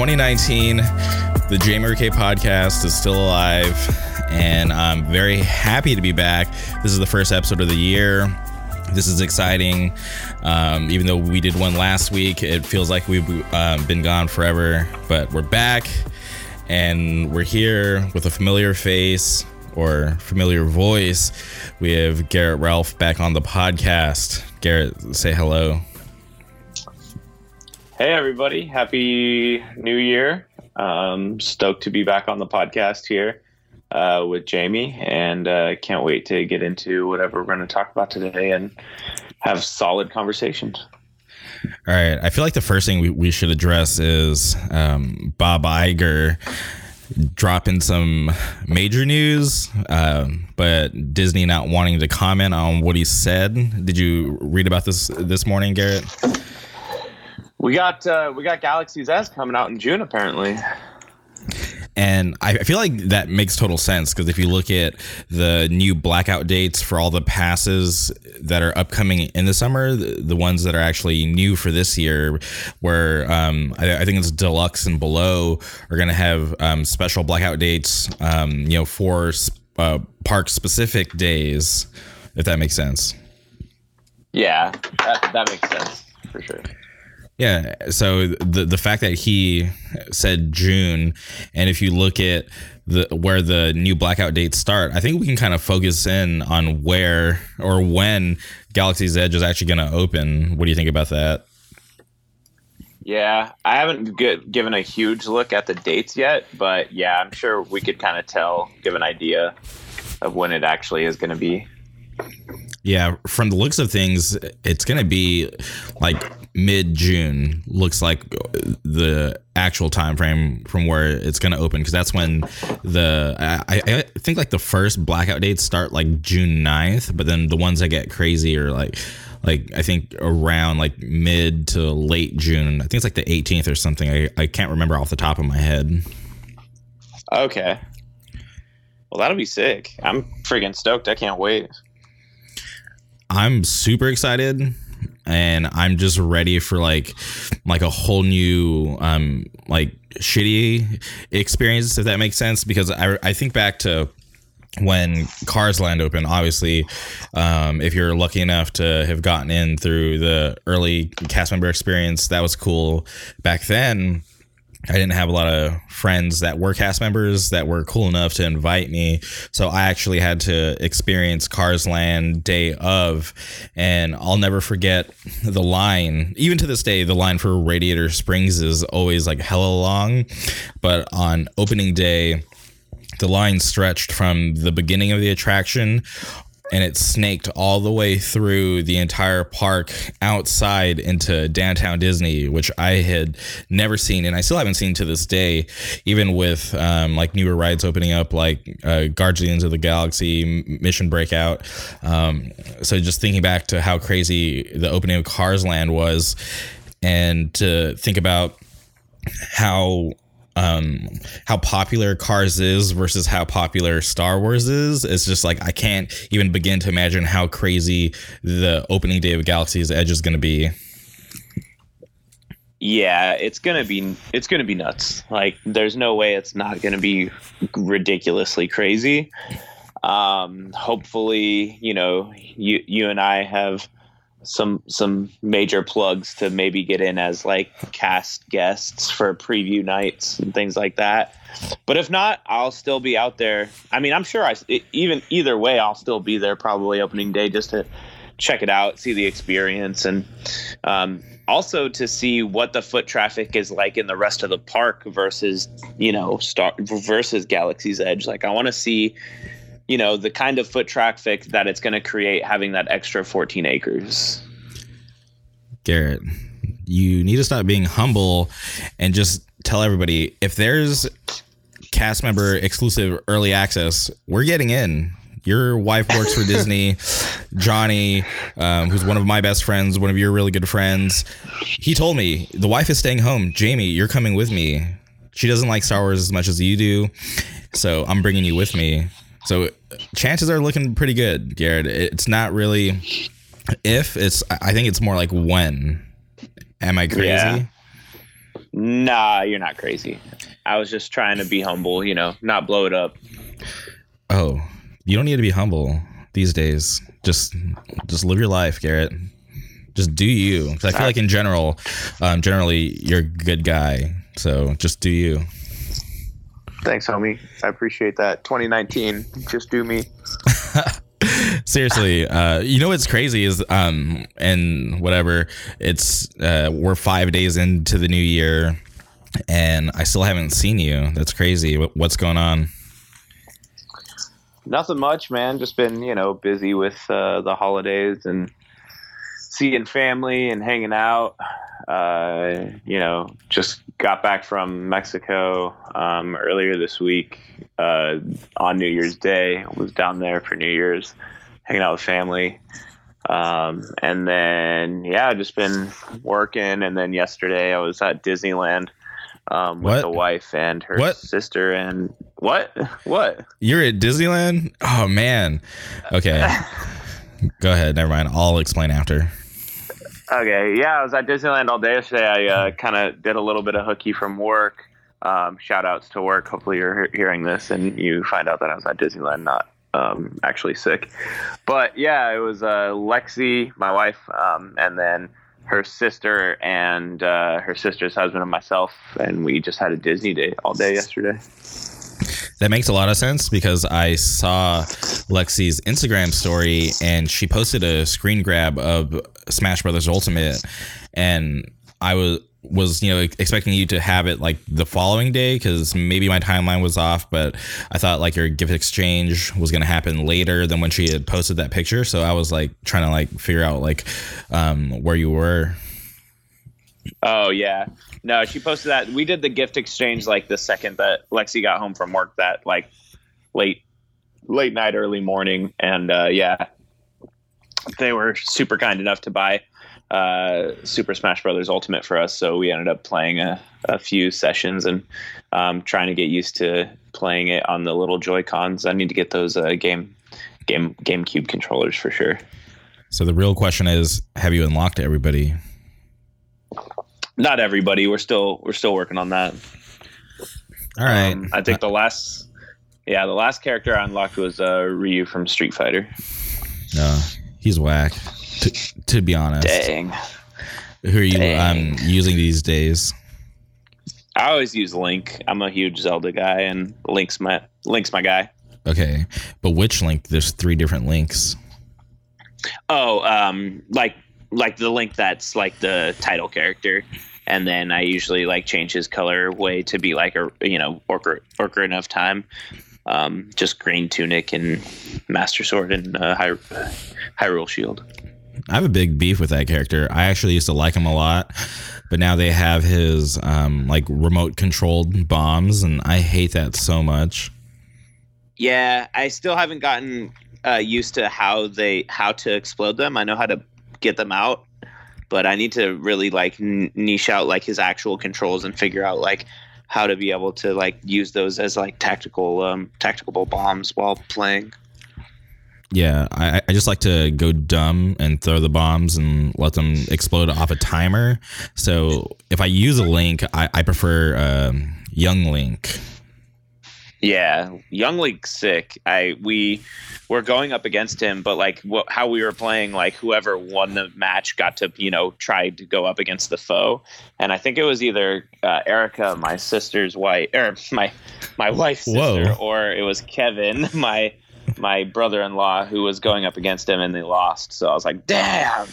Guys, it's 2019. The Jamie K podcast is still alive, and I'm very happy to be back. This is the first episode of the year. This is exciting. Um, even though we did one last week, it feels like we've um, been gone forever, but we're back and we're here with a familiar face or familiar voice. We have Garrett Ralph back on the podcast. Garrett, say hello. Hey, everybody. Happy New Year. Um, stoked to be back on the podcast here uh, with Jamie, and uh, can't wait to get into whatever we're going to talk about today and have solid conversations. All right. I feel like the first thing we, we should address is um, Bob Iger dropping some major news, um, but Disney not wanting to comment on what he said. Did you read about this this morning, Garrett? We got uh, we got Galaxy's Edge coming out in June, apparently. And I feel like that makes total sense because if you look at the new blackout dates for all the passes that are upcoming in the summer, the, the ones that are actually new for this year, where um, I, I, think it's deluxe and below, are going to have um, special blackout dates, um, you know, for uh, park specific days, if that makes sense. Yeah, that, that makes sense for sure. Yeah. So the the fact that he said June, and if you look at the where the new blackout dates start, I think we can kind of focus in on where or when Galaxy's Edge is actually going to open. What do you think about that? Yeah, I haven't get, given a huge look at the dates yet, but yeah, I'm sure we could kind of tell, give an idea of when it actually is going to be. Yeah, from the looks of things, it's going to be like mid June looks like uh, the actual time frame from where it's going to open because that's when the I, I think like the first blackout dates start like June 9th, but then the ones that get crazy are like like I think around like mid to late June. I think it's like the 18th or something. I, I can't remember off the top of my head. Okay. Well, that'll be sick. I'm freaking stoked. I can't wait. I'm super excited and I'm just ready for like like a whole new um like shitty experience if that makes sense because I I think back to when Cars Land open obviously, um, if you're lucky enough to have gotten in through the early cast member experience, that was cool back then. I didn't have a lot of friends that were cast members that were cool enough to invite me. So I actually had to experience Cars Land day of. And I'll never forget the line. Even to this day, the line for Radiator Springs is always like hella long. But on opening day, the line stretched from the beginning of the attraction and it snaked all the way through the entire park outside into downtown Disney, which I had never seen, and I still haven't seen to this day. Even with um, like newer rides opening up, like uh, Guardians of the Galaxy, Mission Breakout. Um, so just thinking back to how crazy the opening of Cars Land was, and to think about how um how popular Cars is versus how popular Star Wars is. It's just like I can't even begin to imagine how crazy the opening day of Galaxy's Edge is going to be. Yeah, it's gonna be it's gonna be nuts. Like, there's no way it's not gonna be ridiculously crazy. Um, hopefully, you know, you you and I have some some major plugs to maybe get in as like cast guests for preview nights and things like that. But if not, I'll still be out there. I mean, I'm sure I even either way, I'll still be there probably opening day just to check it out, see the experience, and um, also to see what the foot traffic is like in the rest of the park versus you know Star versus Galaxy's Edge. Like I want to see you know the kind of foot traffic that it's going to create having that extra 14 acres. Garrett you need to stop being humble and just tell everybody if there's cast member exclusive early access we're getting in. Your wife works for disney johnny um, who's one of my best friends one of your really good friends. He told me the wife is staying home. Jamie you're coming with me. She doesn't like star wars as much as you do so i'm bringing you with me so chances are looking pretty good, Garrett. It's not really if it's. I think it's more like when. Am I crazy? Yeah. Nah, you're not crazy. I was just trying to be humble, you know, not blow it up. Oh, you don't need to be humble these days. Just just live your life, Garrett. Just do you. I feel like in general, um, generally you're a good guy. So just do you. Thanks, homie. I appreciate that. 2019, just do me. Seriously, uh, you know what's crazy is um and whatever. It's uh, we're five days into the new year, and I still haven't seen you. That's crazy. What's going on? Nothing much, man. Just been, you know, busy with uh, the holidays and seeing family and hanging out. Uh, you know, just got back from Mexico um, earlier this week uh, on New Year's Day. Was down there for New Year's, hanging out with family. Um, and then, yeah, just been working. And then yesterday I was at Disneyland um, with What? the wife and her What? sister. And what? What? You're at Disneyland? Oh man. Okay. Go ahead. Never mind. I'll explain after. Okay, yeah, I was at Disneyland all day yesterday. I uh, kind of did a little bit of hooky from work. Um, shout outs to work. Hopefully, you're he- hearing this and you find out that I was at Disneyland, not um, actually sick. But yeah, it was uh, Lexi, my wife, um, and then her sister and uh, her sister's husband and myself, and we just had a Disney day all day yesterday. That makes a lot of sense because I saw Lexi's Instagram story and she posted a screen grab of Smash Brothers Ultimate, and I was was you know expecting you to have it like the following day because maybe my timeline was off but i thought like your gift exchange was going to happen later than when she had posted that picture. So i was like trying to like figure out like um where you were. Oh yeah. No, she posted that. We did the gift exchange like the second that Lexi got home from work that like late late night, early morning. And uh yeah. They were super kind enough to buy uh Super Smash Brothers Ultimate for us, so we ended up playing a, a few sessions and um trying to get used to playing it on the little Joy Cons. I need to get those uh game game GameCube controllers for sure. so the real question is have you unlocked everybody Not everybody. We're still we're still working on that. all right Um, I think the last, yeah, the last character I unlocked was uh, Ryu from Street Fighter. no he's whack to, to be honest Dang, who are you Dang. um using these days I always use Link. I'm a huge Zelda guy, and Link's my Link's my guy. Okay, but which link? There's three different links. Oh, um, like like the Link that's like the title character, and then I usually like change his color way to be like a you know Orca Ocarina of Time. Um, just green tunic and Master Sword and uh, Hy- Hyrule Shield. I have a big beef with that character. I actually used to like him a lot, but now they have his um, like remote controlled bombs, and I hate that so much. Yeah, I still haven't gotten uh, used to how they how to explode them. I know how to get them out, but I need to really like niche out like his actual controls and figure out like how to be able to like use those as like tactical um tactical bombs while playing. Yeah, I, I just like to go dumb and throw the bombs and let them explode off a timer. So if I use a link, I, I prefer um, Young Link. Yeah, Young Link sick. I we were going up against him, but like wh- how we were playing, like whoever won the match got to you know try to go up against the foe, and I think it was either uh, Erica, my sister's wife, or my my wife's Whoa. sister, or it was Kevin, my my brother-in-law, who was going up against him, and they lost. So I was like, damn.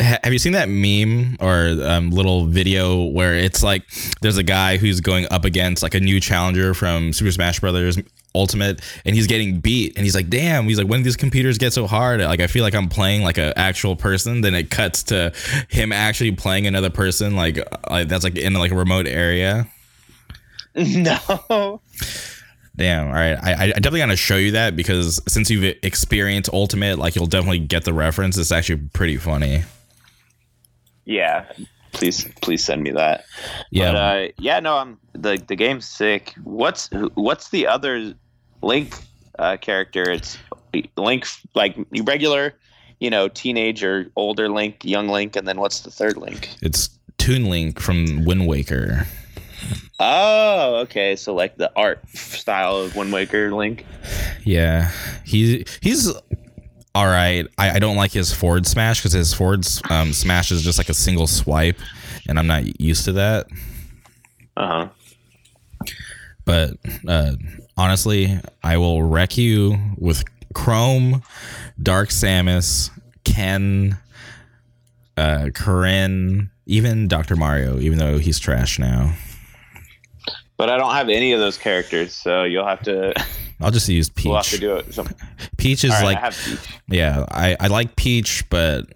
Ha- Have you seen that meme or um, little video where it's like there's a guy who's going up against like a new challenger from Super Smash Brothers Ultimate, and he's getting beat, and he's like, "Damn!" He's like, "When these computers get so hard? Like, I feel like I'm playing like an actual person." Then it cuts to him actually playing another person, like, like that's like in like a remote area. No. Damn. All right. I, I definitely gotta show you that because since you've experienced Ultimate, like you'll definitely get the reference. It's actually pretty funny. Yeah. Please, please send me that. Yeah. But, uh, yeah, no, I'm the the game's sick. What's what's the other Link uh, character? It's Link, like regular, you know, teenager, older Link, young Link, and then what's the third Link? It's Toon Link from Wind Waker. Oh, okay. So like the art style of Wind Waker Link. Yeah, he he's all right. I, I don't like his forward smash because his forward um, smash is just like a single swipe, and I'm not used to that. Uh huh. But uh, honestly, I will wreck you with Chrom, Dark Samus, Ken, uh, Corrin, even Dr. Mario, even though he's trash now. But I don't have any of those characters, so you'll have to. I'll just use Peach. We'll have to do it. Some, Peach is right, like, I Peach. yeah, I, I like Peach, but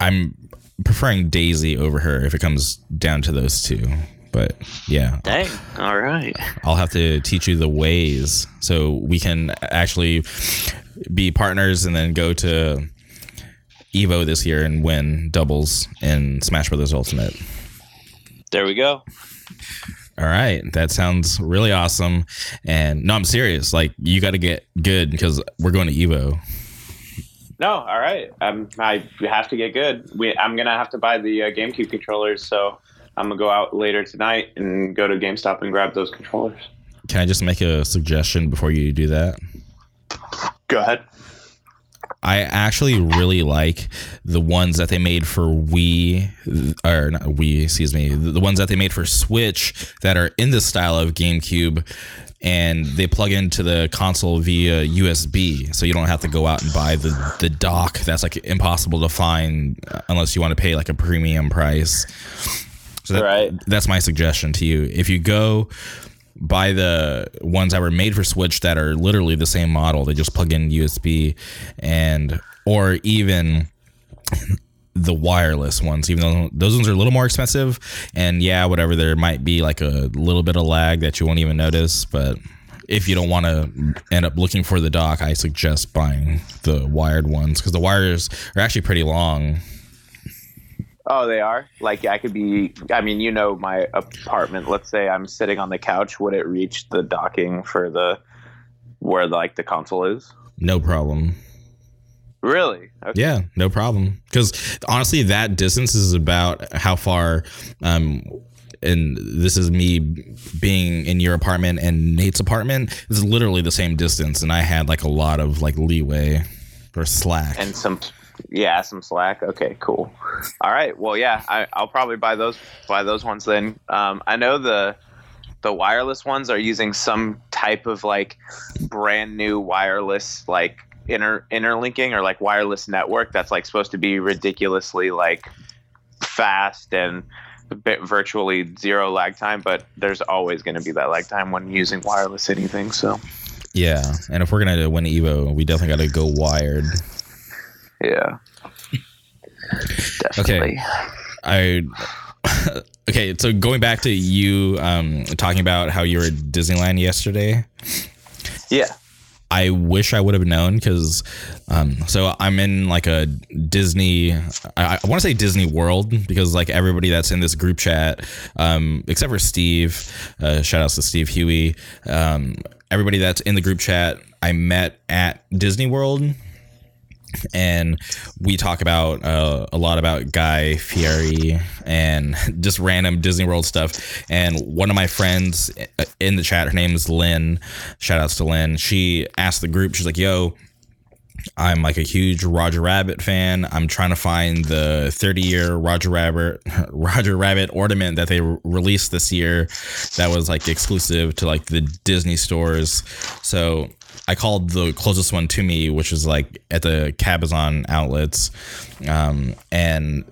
I'm preferring Daisy over her if it comes down to those two. But yeah, Dang. All right. I'll have to teach you the ways so we can actually be partners and then go to Evo this year and win doubles in Smash Brothers Ultimate. There we go. All right, that sounds really awesome. And no, I'm serious. Like you got to get good because we're going to Evo. No, all right. Um, I have to get good. We, I'm gonna have to buy the uh, GameCube controllers, so I'm gonna go out later tonight and go to GameStop and grab those controllers. Can I just make a suggestion before you do that? Go ahead. I actually really like the ones that they made for Wii, or not Wii, excuse me, the ones that they made for Switch that are in the style of GameCube, and they plug into the console via USB, so you don't have to go out and buy the the dock. That's like impossible to find uh, unless you want to pay like a premium price. So that, Right. that's my suggestion to you. If you go buy the ones that were made for Switch that are literally the same model. They just plug in USB and or even the wireless ones, even though those ones are a little more expensive. And yeah, whatever, there might be like a little bit of lag that you won't even notice. But if you don't want to end up looking for the dock, I suggest buying the wired ones because the wires are actually pretty long. Oh, they are. Like I could be. I mean, you know, my apartment. Let's say I'm sitting on the couch. Would it reach the docking for the where like the console is? No problem. Really? Okay. Yeah, no problem. Because honestly, that distance is about how far. Um, and this is me being in your apartment and Nate's apartment. Is literally the same distance, and I had like a lot of like leeway or slack. And some, yeah, some slack. Okay, cool. All right. Well, yeah, I, I'll probably buy those buy those ones then. Um, I know the the wireless ones are using some type of like brand new wireless like inter interlinking or like wireless network that's like supposed to be ridiculously like fast and virtually zero lag time but there's always going to be that lag time when using wireless anything so yeah, and if we're gonna win Evo, we definitely got to go wired. Yeah definitely I okay. So going back to you um, talking about how you were at Disneyland yesterday. yeah I wish I would have known because, um, so I'm in like a Disney, I, I want to say Disney World because like everybody that's in this group chat, um, except for Steve, uh, shout outs to Steve Huey, um, everybody that's in the group chat I met at Disney World. And we talk about uh, a lot about Guy Fieri and just random Disney World stuff. And one of my friends in the chat, her name is Lynn. Shout outs to Lynn. She asked the group, she's like, yo, I'm like a huge Roger Rabbit fan. I'm trying to find the 30 year Roger Rabbit Roger Rabbit ornament that they re- released this year that was like exclusive to like the Disney stores. So I called the closest one to me, which was like at the Cabazon outlets, um, and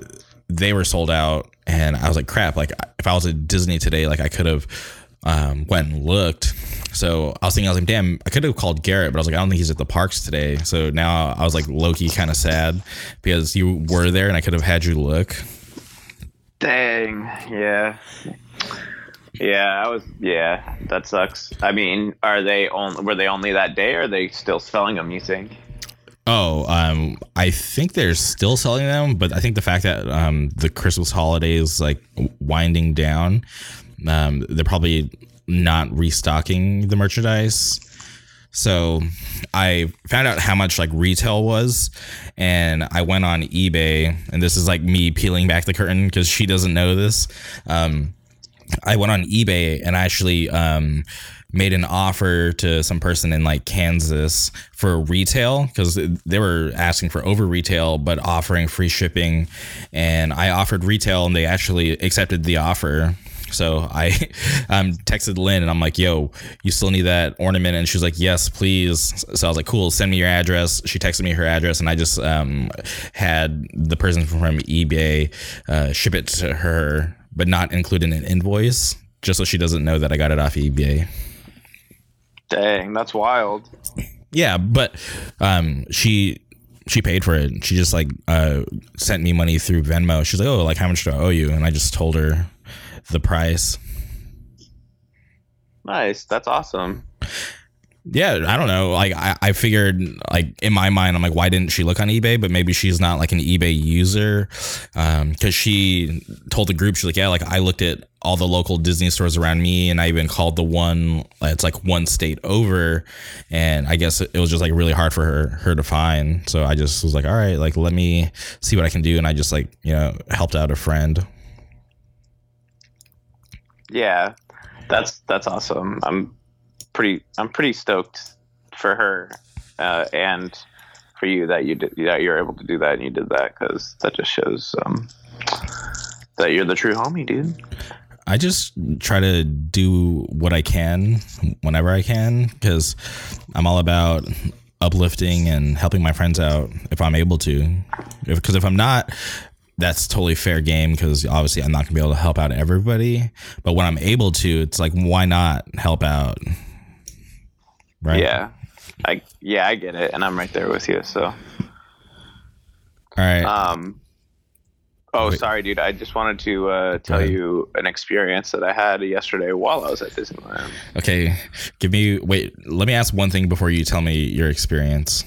they were sold out. And I was like, crap! Like if I was at Disney today, like I could have um, went and looked. So I was thinking, I was like, damn, I could have called Garrett, but I was like, I don't think he's at the parks today. So now I was like, Loki, kind of sad because you were there and I could have had you look. Dang. Yeah. Yeah, I was. Yeah, that sucks. I mean, are they only were they only that day? or Are they still selling them? You think? Oh, um, I think they're still selling them, but I think the fact that um, the Christmas holiday is like winding down, um, they're probably not restocking the merchandise. So I found out how much like retail was, and I went on eBay, and this is like me peeling back the curtain because she doesn't know this. Um, I went on eBay and I actually um, made an offer to some person in like Kansas for retail because they were asking for over retail but offering free shipping, and I offered retail and they actually accepted the offer. So I um, texted Lynn and I'm like, yo, you still need that ornament? And she was like, yes, please. So I was like, cool, send me your address. She texted me her address and I just um, had the person from eBay uh, ship it to her, but not include in an invoice, just so she doesn't know that I got it off eBay. Dang, that's wild. Yeah, but um, she she paid for it. She just like uh, sent me money through Venmo. She's like, "Oh, like how much do I owe you?" And I just told her the price. Nice. That's awesome. Yeah, I don't know. Like I, I figured like in my mind, I'm like, why didn't she look on eBay? But maybe she's not like an eBay user. Um, cause she told the group, she's like, yeah, like I looked at all the local Disney stores around me and I even called the one it's like one state over and I guess it was just like really hard for her her to find. So I just was like, all right, like let me see what I can do and I just like, you know, helped out a friend. Yeah. That's that's awesome. I'm pretty I'm pretty stoked for her uh, and for you that you did that you're able to do that and you did that because that just shows um, that you're the true homie, dude. I just try to do what I can whenever I can because I'm all about uplifting and helping my friends out if I'm able to. Because if, if I'm not, that's totally fair game because obviously I'm not gonna be able to help out everybody. But when I'm able to, it's like why not help out? Right? Yeah. I yeah, I get it, and I'm right there with you. So, all right. Um. Oh, Wait. sorry, dude. I just wanted to uh, tell you an experience that I had yesterday while I was at Disneyland. Okay, give me. Wait, let me ask one thing before you tell me your experience.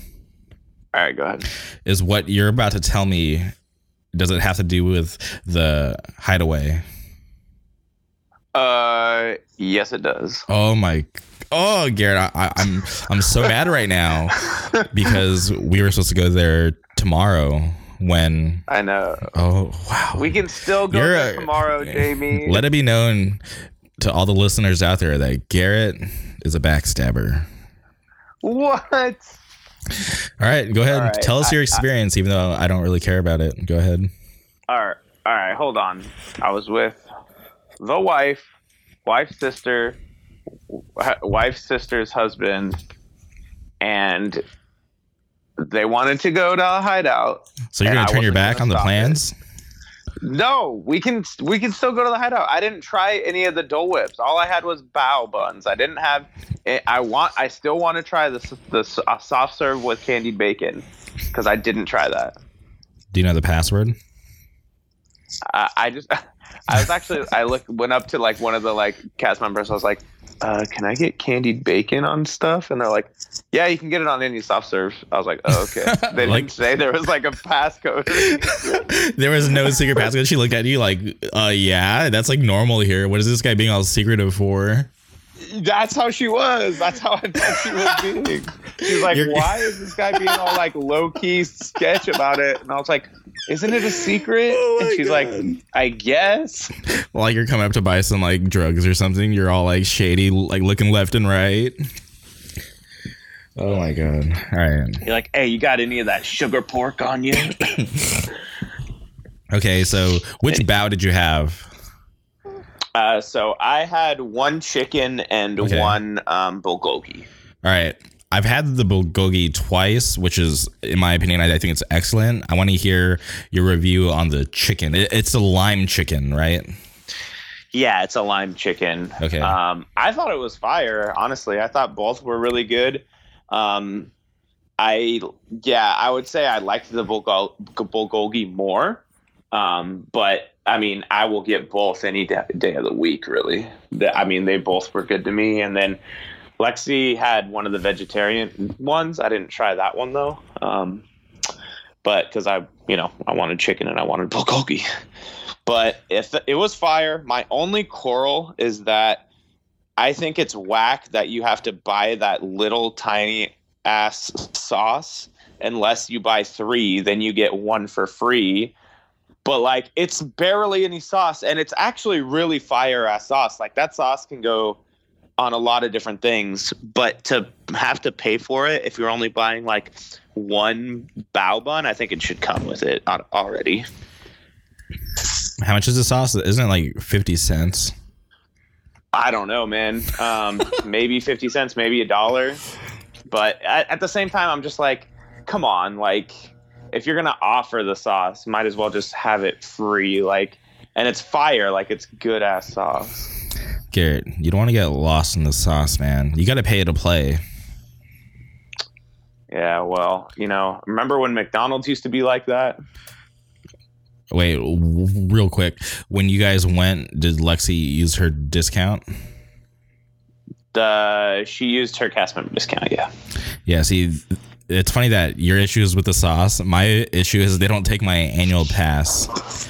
All right, go ahead. Is what you're about to tell me does it have to do with the hideaway? Uh, yes, it does. Oh my. Oh, Garrett, I, I'm I'm so mad right now because we were supposed to go there tomorrow. When I know. Oh wow. We can still go there tomorrow, Jamie. Let it be known to all the listeners out there that Garrett is a backstabber. What? All right, go ahead. Right, Tell us your experience, I, even though I don't really care about it. Go ahead. All right, all right. Hold on. I was with the wife, wife's sister, wife's sister's husband, and they wanted to go to a hideout. So you're gonna turn your back on the plans? It. No, we can we can still go to the hideout. I didn't try any of the Dole Whips. All I had was bao buns. I didn't have. I want. I still want to try the the uh, soft serve with candied bacon because I didn't try that. Do you know the password? I, I just. I was actually. I looked went up to like one of the like cast members. I was like, uh, "Can I get candied bacon on stuff?" And they're like, "Yeah, you can get it on any soft serve." I was like, "Oh, okay." They like, didn't say there was like a passcode. there was no secret passcode. She looked at you like, "Uh, yeah, that's like normal here. What is this guy being all secretive for?" That's how she was. That's how I thought she was being. She's like, You're, "Why is this guy being all like low key sketch about it?" And I was like, "Isn't it a secret?" Oh and she's God. like, "I guess." like you're coming up to buy some like drugs or something. You're all like shady, like looking left and right. Oh my god! All right. You're like, "Hey, you got any of that sugar pork on you?" okay, so which bao did you have? Uh, so I had one chicken and okay. one um, bulgogi. All right. I've had the bulgogi twice, which is, in my opinion, I, I think it's excellent. I want to hear your review on the chicken. It, it's a lime chicken, right? Yeah, it's a lime chicken. Okay. Um, I thought it was fire. Honestly, I thought both were really good. Um, I yeah, I would say I liked the bulgogi more. Um, but I mean, I will get both any day of the week, really. I mean, they both were good to me. And then Lexi had one of the vegetarian ones. I didn't try that one though. Um, but because I, you know, I wanted chicken and I wanted bulgogi. But if it was fire, my only quarrel is that I think it's whack that you have to buy that little tiny ass sauce. Unless you buy three, then you get one for free. But like, it's barely any sauce, and it's actually really fire ass sauce. Like that sauce can go on a lot of different things, but to have to pay for it if you're only buying like one bao bun, I think it should come with it already. How much is the sauce? Isn't it like fifty cents? I don't know, man. Um, maybe 50 cents, maybe a dollar. But at, at the same time, I'm just like, come on. Like, if you're going to offer the sauce, might as well just have it free. Like, and it's fire. Like, it's good ass sauce. You don't want to get lost in the sauce, man. You got to pay to play. Yeah, well, you know, remember when McDonald's used to be like that? Wait, w- real quick. When you guys went, did Lexi use her discount? The she used her cast member discount. Yeah. Yeah, see, it's funny that your issue is with the sauce. My issue is they don't take my annual pass.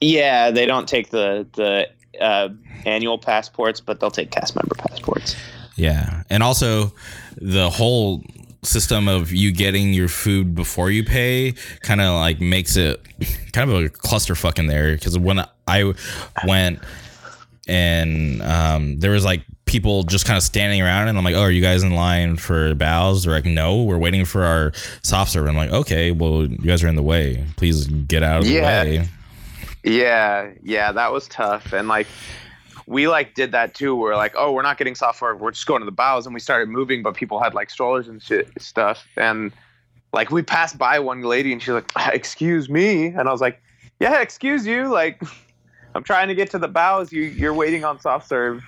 Yeah, they don't take the the uh, annual passports, but they'll take cast member passports. Yeah. And also the whole system of you getting your food before you pay kind of like makes it kind of a clusterfuck in there because when I went and um, there was like people just kind of standing around and I'm like, oh, are you guys in line for baos? They're like, no, we're waiting for our soft serve. I'm like, okay, well, you guys are in the way. Please get out of the Yeah. way. Yeah, yeah, that was tough. And like we like did that too. We're like, oh, we're not getting software. We're just going to the baos, and we started moving, but people had like strollers and shit stuff. And like we passed by one lady, and she's like, "Excuse me," and I was like, "Yeah, excuse you." Like, I'm trying to get to the baos. You you're waiting on soft serve.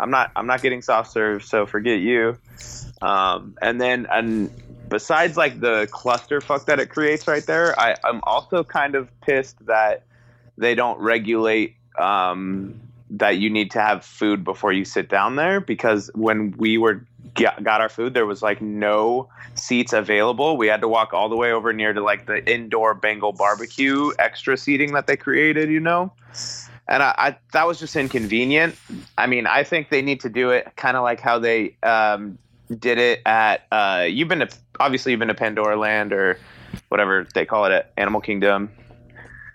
I'm not. I'm not getting soft serve, so forget you. Um, and then and besides like the clusterfuck that it creates right there, I, I'm also kind of pissed that they don't regulate um, that you need to have food before you sit down there because when we were got, our food there was like no seats available. We had to walk all the way over near to like the indoor bengal barbecue extra seating that they created you know? And I, I that was just inconvenient. I mean i think they need to do it kind of like how they um, did it at uh, you've been to obviously you've been to pandora land or whatever they call it at animal kingdom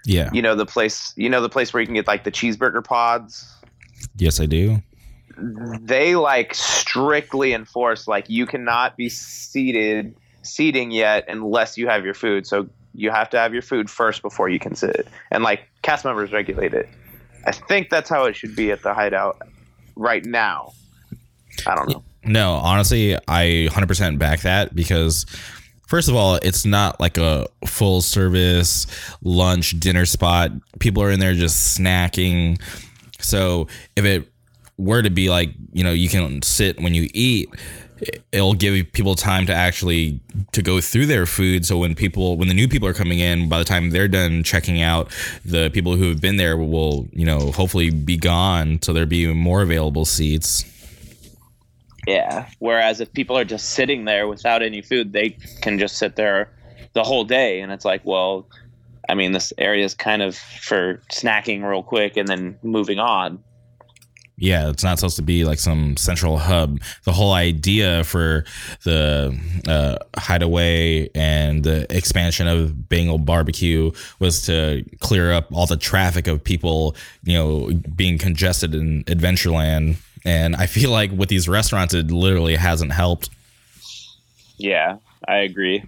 Yeah. you know the place you know the place where you can get like the cheeseburger pods? Yes, I do. they like strictly enforce like you cannot be seated seating yet unless you have your food. So you have to have your food first before you can sit. And like cast members regulate it. I think that's how it should be at the hideout right now. I don't know. No, honestly, I 100% back that because first of all, it's not like a full service lunch dinner spot. People are in there just snacking. So, if it were to be like, you know, you can sit when you eat, it'll give people time to actually to go through their food so when people when the new people are coming in by the time they're done checking out the people who have been there will you know hopefully be gone so there'll be more available seats yeah whereas if people are just sitting there without any food they can just sit there the whole day and it's like well i mean this area is kind of for snacking real quick and then moving on Yeah, it's not supposed to be like some central hub. The whole idea for the uh, hideaway and the expansion of Bengal barbecue was to clear up all the traffic of people, you know, being congested in Adventureland. And I feel like with these restaurants, it literally hasn't helped. yeah i agree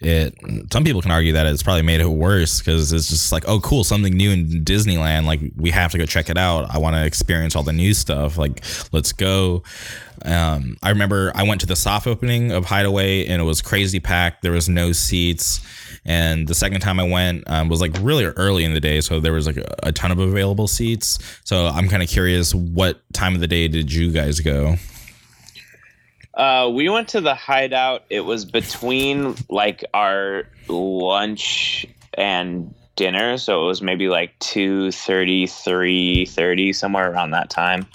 It. Some people can argue that it's probably made it worse because it's just like, oh, cool, something new in Disneyland. Like we have to go check it out. I want to experience all the new stuff. Like let's go. Um, I remember I went to the soft opening of Hideaway and it was crazy packed. There was no seats. And the second time I went um, was like really early in the day, so there was like a, a ton of available seats. So I'm kind of curious, what time of the day did you guys go? Uh, we went to the hideout. It was between like our lunch and dinner, so it was maybe like 2.30, 3.30, somewhere around that time.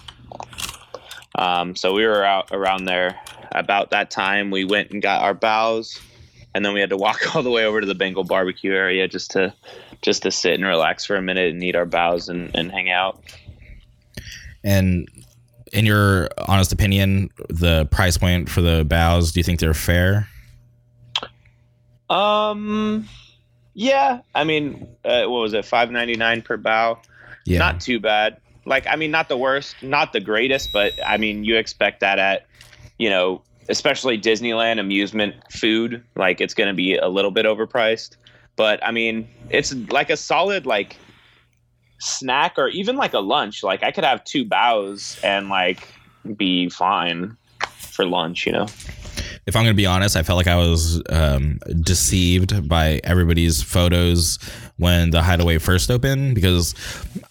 Um, so we were out around there about that time. We went and got our baos, and then we had to walk all the way over to the Bengal barbecue area just to just to sit and relax for a minute and eat our baos and, and hang out. And in your honest opinion, the price point for the baos, do you think they're fair? Um, yeah. I mean, uh, what was it? Five ninety nine per bao. Yeah. Not too bad. Like, I mean, not the worst, not the greatest, but I mean, you expect that at, you know, especially Disneyland amusement food. Like, it's going to be a little bit overpriced. But I mean, it's like a solid like snack or even like a lunch. Like, I could have two baos and like be fine for lunch. You know. If I'm going to be honest, I felt like I was um, deceived by everybody's photos when the Hideaway first opened because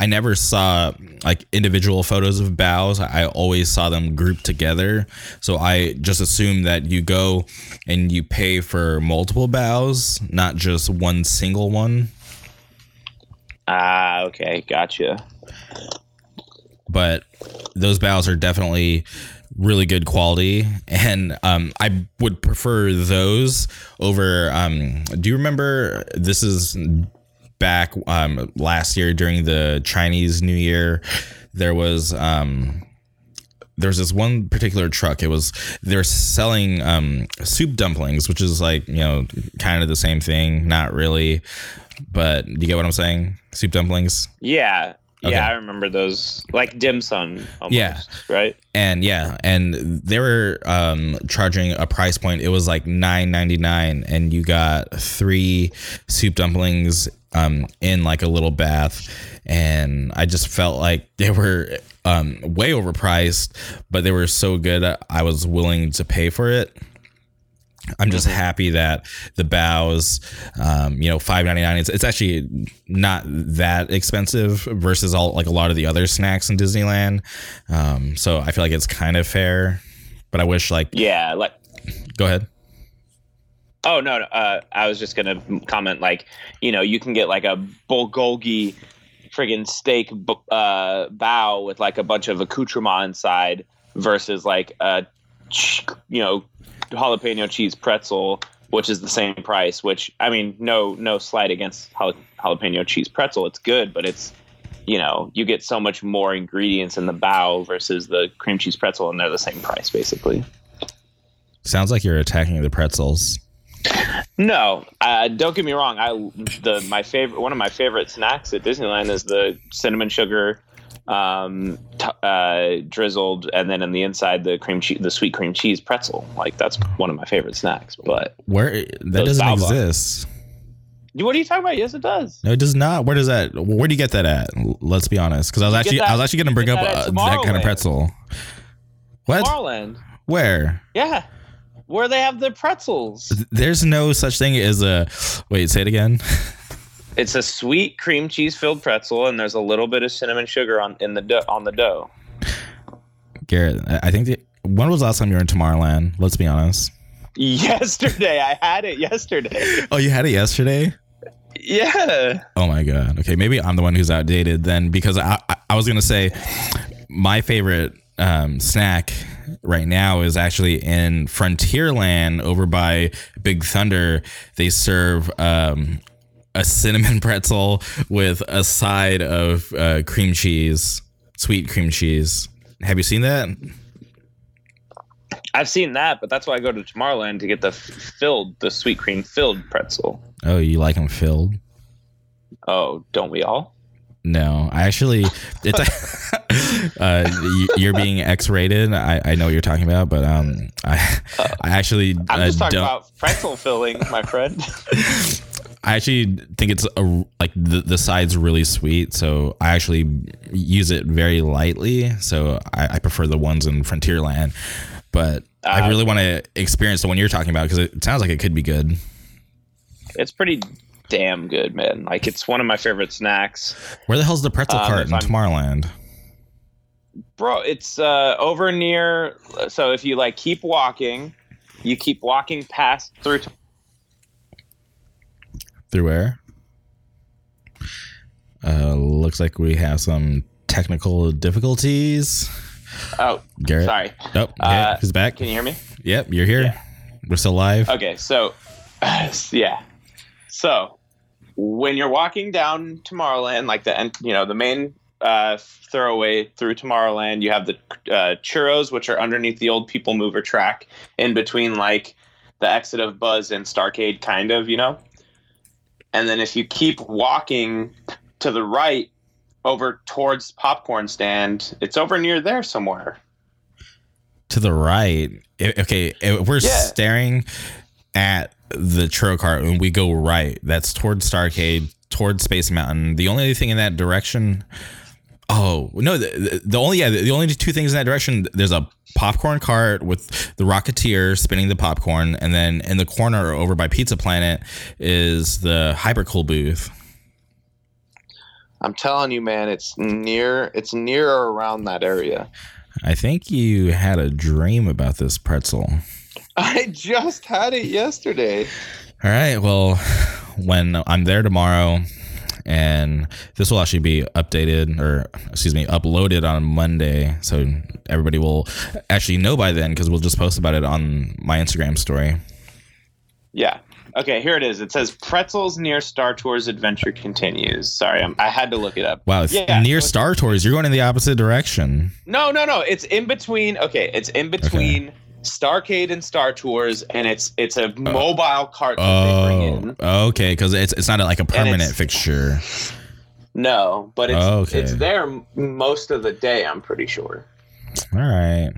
I never saw like individual photos of baos. I always saw them grouped together. So I just assumed that you go and you pay for multiple baos, not just one single one. Ah, okay, gotcha. but those baos are definitely really good quality and um, i would prefer those over um, do you remember this is back um, last year during the chinese new year there was um, there's this one particular truck. It was they're selling um, soup dumplings, which is like you know kind of the same thing, not really, but you get what I'm saying? Soup dumplings. Yeah, Okay. yeah, I remember those like dim sum. Almost, Yeah. right. and yeah and they were um charging a price point it was like 9.99 and you got three soup dumplings um in like a little bath and i just felt like they were um way overpriced but they were so good i was willing to pay for it I'm just happy that the baos, um, you know, five ninety nine. It's it's actually not that expensive versus all like a lot of the other snacks in Disneyland. Um, so I feel like it's kind of fair, but I wish like Yeah, like go ahead. oh no, no uh, I was just gonna comment like you know you can get like a bulgogi friggin' steak b- uh, bao with like a bunch of accoutrement inside versus like a you know jalapeno cheese pretzel which is the same price which i mean no no slight against jalapeno cheese pretzel it's good but it's you know you get so much more ingredients in the bao versus the cream cheese pretzel and they're the same price basically Sounds like you're attacking the pretzels. No, uh, don't get me wrong. I the my favorite one of my favorite snacks at Disneyland is the cinnamon sugar um, t- uh, drizzled, and then in the inside the cream cheese, the sweet cream cheese pretzel. Like that's one of my favorite snacks. But Where that doesn't Bao. exist. what are you talking about? Yes, it does. No, it does not. Where does that? Where do you get that at? Let's be honest, because I was You actually that- I was actually going to bring up that uh, that kind of pretzel. What? Tomorrowland. Where? Yeah, where they have the pretzels. There's no such thing as a. Wait, say it again. It's a sweet cream cheese filled pretzel, and there's a little bit of cinnamon sugar on in the dough, on the dough. Garrett, I I think the, when was the last time you were in Tomorrowland? Let's be honest. Yesterday, I had it yesterday. Oh, you had it yesterday. Yeah. Oh my god. Okay, maybe I'm the one who's outdated then because I I, I was gonna say my favorite um, snack right now is actually in Frontierland over by Big Thunder. They serve um, a cinnamon pretzel with a side of uh, cream cheese, sweet cream cheese. Have you seen that? I've seen that, but that's why I go to Tomorrowland to get the filled, the sweet cream filled pretzel. Oh, you like them filled? Oh, don't we all? No, I actually, it's uh, you're being X-rated. I, I know what you're talking about, but um, I I actually I'm uh, just talking don't. about pretzel filling, my friend. I actually think it's a like the the side's really sweet, so I actually use it very lightly. So I, I prefer the ones in Frontierland, but I Uh, really want to experience the one you're talking about because it sounds like it could be good. it's pretty damn good, man. Like it's one of my favorite snacks. Where the hell's the pretzel Um, cart in I'm- Tomorrowland? Bro, it's uh over near so if you like keep walking, you keep walking past through Through where? Uh, looks like we have some technical difficulties. Oh, Garrett. sorry. Oh, okay, Uh, he's back. Can you hear me? Yep, you're here. Yeah. We're still live. Okay, so yeah. So when you're walking down Tomorrowland, like the you know the main uh, thoroughway through Tomorrowland. You have the uh, churros, which are underneath the old People Mover track, in between like the exit of Buzz and Starcade, kind of, you know. And then if you keep walking to the right over towards popcorn stand, it's over near there somewhere. To the right. Okay, we're Yeah. staring at the churro cart and we go right. That's towards Starcade, towards Space Mountain. The only thing in that direction. Oh no! The, the- only yeah, the, the only two things in that direction. There's a popcorn cart with the Rocketeer spinning the popcorn, and then in the corner over by Pizza Planet is the Hypercool booth. I'm telling you, man, it's near. It's near or around that area. I think you had a dream about this pretzel. I just had it yesterday. All right. Well, when I'm there tomorrow, and this will actually be updated or excuse me, uploaded on Monday, so everybody will actually know by then because we'll just post about it on my Instagram story. Yeah. Okay, here it is. It says pretzels near Star Tours Adventure continues. Sorry, I'm, I had to look it up. Wow, it's Yeah, near so Star Tours, you're going in the opposite direction. No, no, no. It's in between. Okay, it's in between Starcade and Star Tours, and it's it's a oh. mobile cart that they bring oh, in. Oh, okay, because it's it's not like a permanent fixture. No, but it's oh, Okay. it's there most of the day. I'm pretty sure. All right.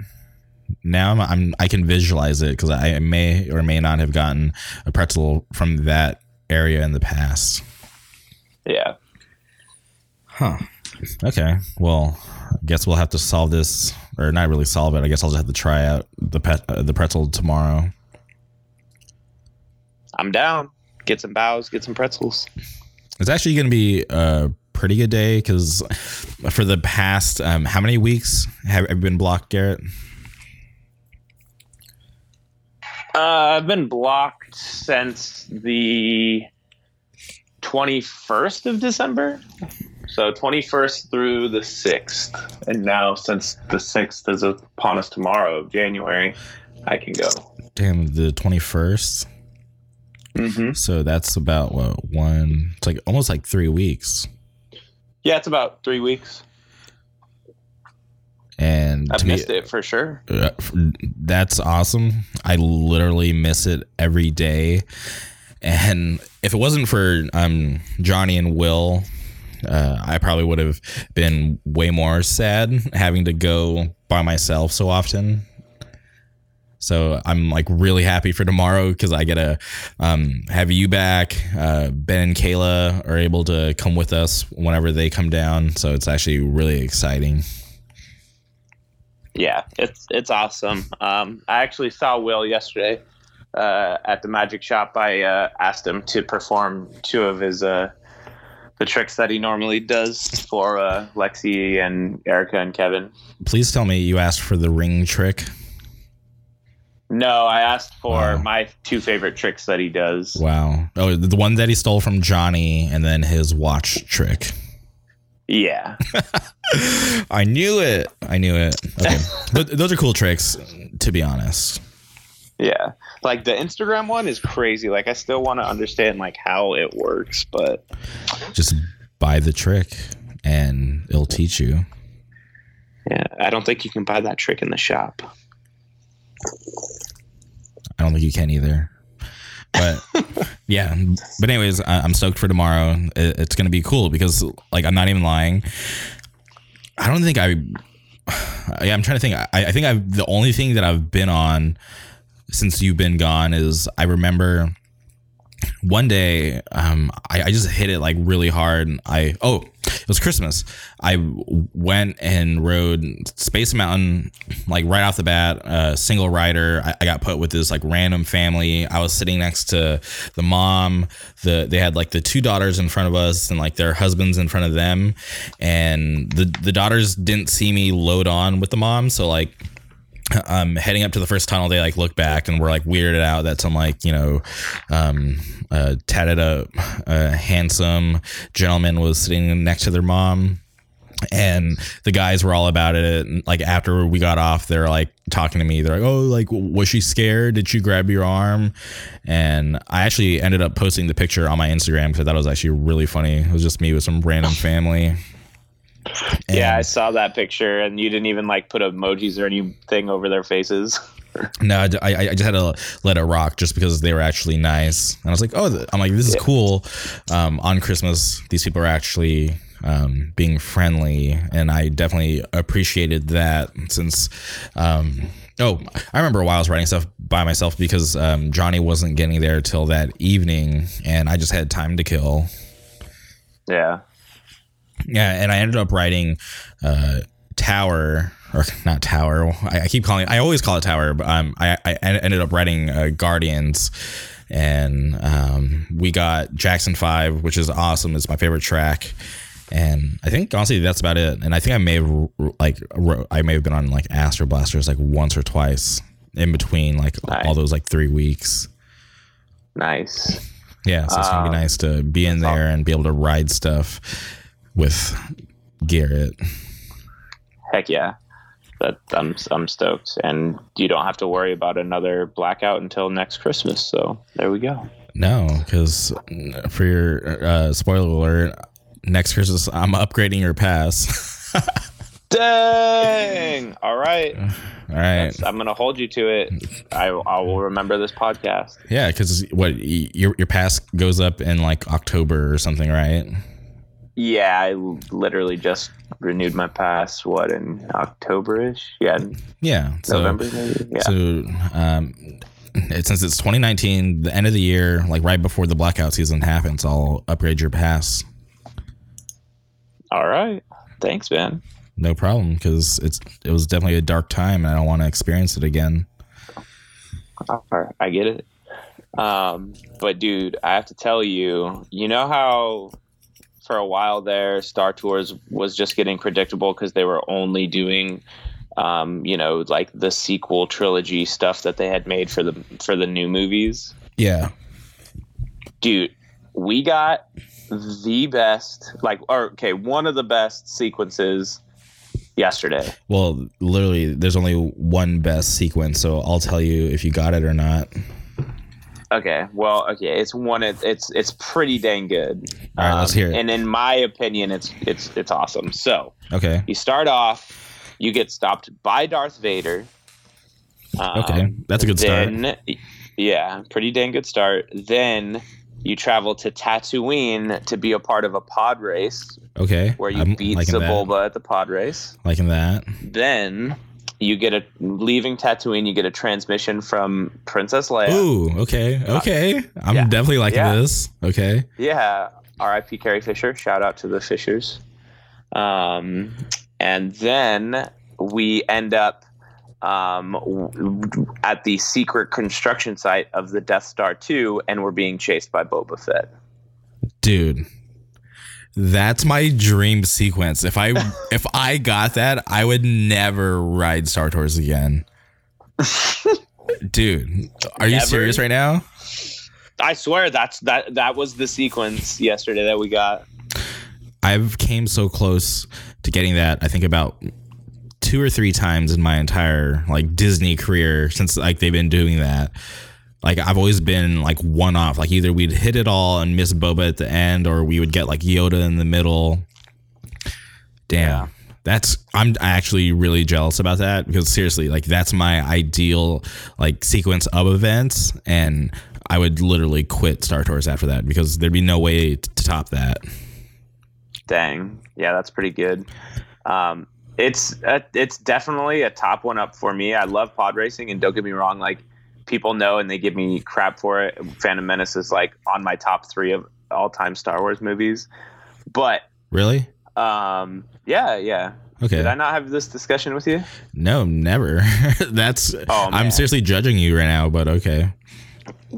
Now I'm, I'm I can visualize it because I may or may not have gotten a pretzel from that area in the past. Yeah. Huh. Okay. Well, I guess we'll have to solve this, or not really solve it. I guess I'll just have to try out the pet, uh, the pretzel tomorrow. I'm down. Get some baos. Get some pretzels. It's actually going to be a pretty good day because for the past um, how many weeks have have you been blocked, Garrett? Uh, I've been blocked since the 21st of December. So 21st through the 6th. And now, since the 6th is upon us tomorrow of January, I can go. Damn, the twenty first. Mm-hmm. So that's about what one? It's like almost like three weeks. Yeah, it's about three weeks. And I've to me, missed it for sure. Uh, that's awesome. I literally miss it every day. And if it wasn't for um, Johnny and Will, uh, I probably would have been way more sad having to go by myself so often. So I'm like really happy for tomorrow because I get to um, have you back. Uh, ben and Kayla are able to come with us whenever they come down. So it's actually really exciting. Yeah, it's it's awesome. Um, I actually saw Will yesterday uh, at the magic shop. I uh, asked him to perform two of his uh, the tricks that he normally does for uh, Lexi and Erica and Kevin. Please tell me you asked for the ring trick. No, I asked for Wow. my two favorite tricks that he does. Wow. Oh, the one that he stole from Johnny and then his watch trick. Yeah, I knew it. I knew it. Okay. but those are cool tricks, to be honest. Yeah. Like the Instagram one is crazy. Like I still want to understand like how it works, but Just buy the trick and it'll teach you. yeah, I don't think you can buy that trick in the shop. I don't think you can either. But yeah. But anyways, I- I'm stoked for tomorrow. It- It's going to be cool because, like, I'm not even lying. I don't think I. Yeah, I'm trying to think. I, I think I've the only thing that I've been on since you've been gone is I remember one day um, I, I just hit it like really hard. And i oh it was Christmas. I went and rode Space Mountain like right off the bat, uh, single rider. I, I got put with this like random family. I was sitting next to the mom. The they had like the two daughters in front of us and like their husbands in front of them, and the the daughters didn't see me load on with the mom, so like um, heading up to the first tunnel, they like look back and we're like weirded out that some like you know, um, uh, tatted up, uh, handsome gentleman was sitting next to their mom, and the guys were all about it. And, like after we got off, they're like talking to me. They're like, "Oh, like was she scared? Did she grab your arm?" And I actually ended up posting the picture on my Instagram because it was actually really funny. It was just me with some random family. Yeah, I saw that picture, and you didn't even like put emojis or anything over their faces. No, I, I I just had to let it rock just because they were actually nice. And I was like, oh, I'm like, this is Yeah. cool. Um, on Christmas, these people are actually um, being friendly, and I definitely appreciated that. Since, um, oh, I remember while I was writing stuff by myself because um, Johnny wasn't getting there till that evening, and I just had time to kill. Yeah. Yeah, and I ended up writing uh, Tower or not Tower. I, I keep calling it. I always call it Tower, but um, I, I ended up writing uh, Guardians, and um, we got Jackson Five, which is awesome. It's my favorite track, and I think honestly that's about it. And I think I may have like wrote- I may have been on like Astro Blasters like once or twice in between like Nice. all those like three weeks. Nice. Yeah, so it's gonna be Um, nice to be in there and be able to ride stuff with Garrett. Heck yeah. That I'm I'm stoked, and you don't have to worry about another blackout until next Christmas. So there we go. No, because for your uh, spoiler alert, next Christmas I'm upgrading your pass. Dang! All right, All right, I'm gonna hold you to it. I I will remember this podcast. yeah, because what your your pass goes up in like October or something, right? Yeah, I literally just renewed my pass. What in October-ish? Yeah, Yeah, so November maybe. Yeah. so um, since it's 2019, the end of the year, like right before the blackout season happens, I'll upgrade your pass. All right. Thanks, man. No problem, because it's it was definitely a dark time, and I don't want to experience it again. All right, I get it. Um, but dude, I have to tell you, you know how for a while there, Star Tours was just getting predictable because they were only doing, um, you know, like the sequel trilogy stuff that they had made for the for the new movies. Yeah, Dude, we got the best, like, or okay, one of the best sequences yesterday. Well, literally, there's only one best sequence, so I'll tell you if you got it or not. Okay, well, okay, it's one. It, it's it's pretty dang good. All right, let's hear it. And in my opinion, it's it's it's awesome. So Okay. you start off, you get stopped by Darth Vader. Um, Okay, that's a good start. Then, yeah, pretty dang good start. Then you travel to Tatooine to be a part of a pod race Okay. where you I'm beat liking that. At the pod race. Liking that. Then you get a leaving Tatooine. You get a transmission from Princess Leia. Ooh. Okay. Okay. I'm Yeah. definitely liking Yeah. this. Okay. Yeah, R.I.P. Carrie Fisher. Shout out to the Fishers. Um, and then we end up um, w- at the secret construction site of the Death Star 2, and we're being chased by Boba Fett. Dude. That's my dream sequence. If I if I got that, I would never ride Star Tours again. Dude, are you serious right now? I swear that's that that was the sequence yesterday that we got. I've came so close to getting that. I think about two or three times in my entire like Disney career since like they've been doing that. Like I've always been like one off. Like either we'd hit it all and miss Boba at the end, or we would get like Yoda in the middle. Damn. That's I'm actually really jealous about that because seriously, like that's my ideal like sequence of events, and I would literally quit Star Tours after that because there'd be no way to top that. Dang, yeah, that's pretty good. Um, it's a, it's definitely a top one up for me. I love pod racing, and don't get me wrong, like people know and they give me crap for it. Phantom Menace is like on my top three of all time Star Wars movies. But Really? um, yeah, yeah. Okay. Did I not have this discussion with you? No, never. That's Oh, I'm seriously judging you right now, but okay.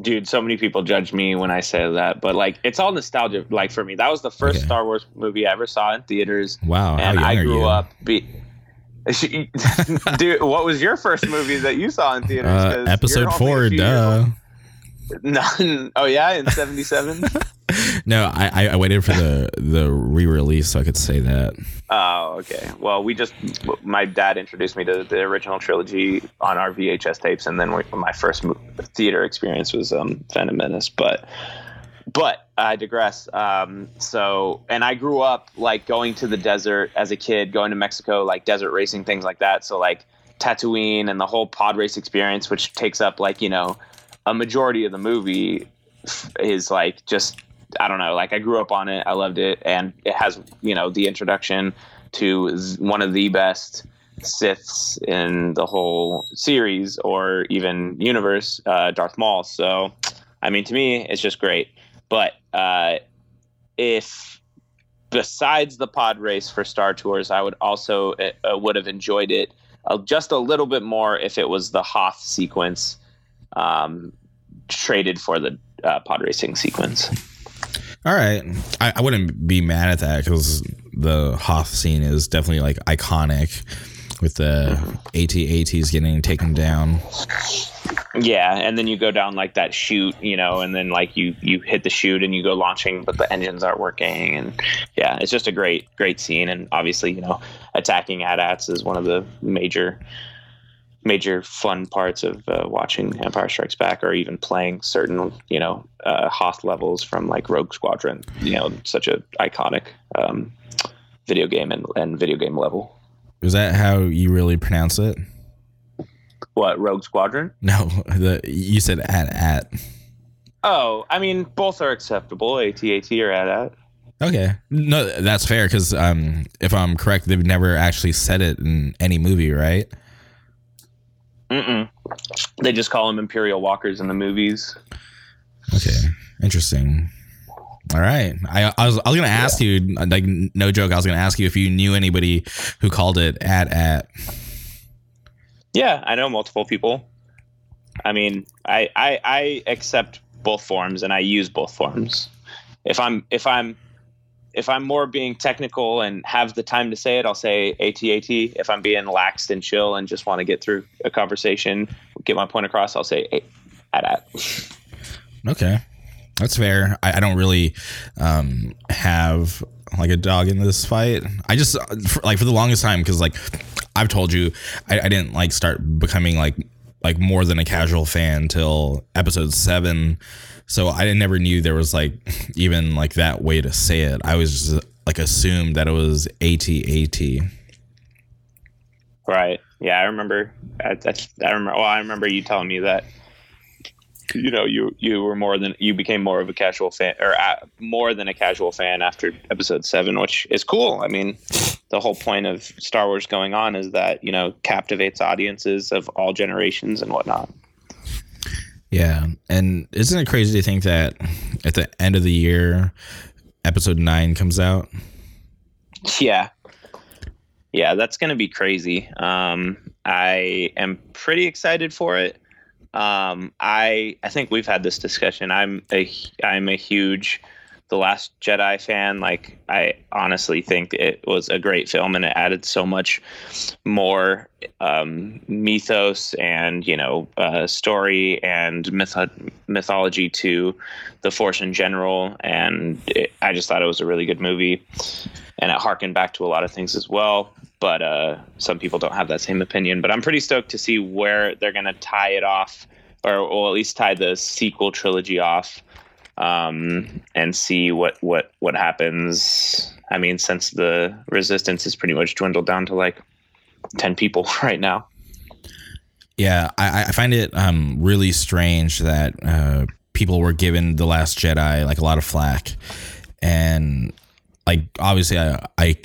Dude, so many people judge me when I say that, but like it's all nostalgia. Like for me, that was the first Okay. Star Wars movie I ever saw in theaters. Wow, and I grew up. Be- Dude, what was your first movie that you saw in theaters? Uh, episode four, duh. old. No, oh yeah, in '77. No, I, I- waited for the the re-release so I could say that. oh, okay. Well, we just my dad introduced me to the original trilogy on our VHS tapes, and then we, my first theater experience was um, Phantom Menace. But, but I digress. Um, so, and I grew up like going to the desert as a kid, going to Mexico, like desert racing, things like that. So, like Tatooine and the whole pod race experience, which takes up like, you know, a majority of the movie is like just, I don't know, like I grew up on it. I loved it. And it has, you know, the introduction to one of the best Siths in the whole series or even universe, uh, Darth Maul. So, I mean, to me, it's just great. But uh, if besides the pod race for Star Tours, I would also uh, uh, would have enjoyed it uh, just a little bit more if it was the Hoth sequence um, traded for the uh, pod racing sequence. All right, I, I wouldn't be mad at that because the Hoth scene is definitely like iconic with the. AT-ATs getting taken down. Yeah, and then you go down like that chute, you know, and then like you you hit the chute and you go launching, but the engines aren't working, and yeah, it's just a great great scene, and obviously you know attacking AT-ATs is one of the major major fun parts of uh, watching Empire Strikes Back, or even playing certain you know uh, Hoth levels from like Rogue Squadron, you know, such a iconic um, video game and, and video game level. Is that how you really pronounce it? What Rogue Squadron? No, the you said at at. Oh, I mean both are acceptable. AT-AT or at at. Okay, no, that's fair because um, if I'm correct, they've never actually said it in any movie, right? Mm-mm. They just call them Imperial Walkers in the movies. Okay, interesting. All right. I, I was I was gonna ask yeah. you like no joke. I was gonna ask you if you knew anybody who called it at at. Yeah, I know multiple people. I mean, I, I I accept both forms and I use both forms. If I'm if I'm if I'm more being technical and have the time to say it, I'll say AT-AT. If I'm being laxed and chill and just want to get through a conversation, get my point across, I'll say at at. Okay. That's fair. I, I don't really um, have like a dog in this fight. I just for, like for the longest time because like I've told you, I, I didn't like start becoming like like more than a casual fan till episode seven. So I never knew there was like even like that way to say it. I was just like assumed that it was AT-AT. Right. Yeah, I remember. I, that's I remember. Well, I remember you telling me that you know you you were more than you became more of a casual fan or uh, more than a casual fan after episode 7 which is cool. I mean the whole point of star wars going on is that you know captivates audiences of all generations and whatnot. Yeah and isn't it crazy to think that at the end of the year episode 9 comes out? Yeah. Yeah that's gonna be crazy. Um i am pretty excited for it um, I I think we've had this discussion. I'm a I'm a huge the Last Jedi fan. Like I honestly think it was a great film and it added so much more um, mythos and you know uh, story and myth- mythology to the Force in general. And it, I just thought it was a really good movie, and it harkened back to a lot of things as well but uh, some people don't have that same opinion. But I'm pretty stoked to see where they're going to tie it off, or, or at least tie the sequel trilogy off, um, and see what what what happens. I mean, since the resistance is pretty much dwindled down to like ten people right now. Yeah, I, I find it um, really strange that uh, people were given the Last Jedi like a lot of flack, and like obviously I, I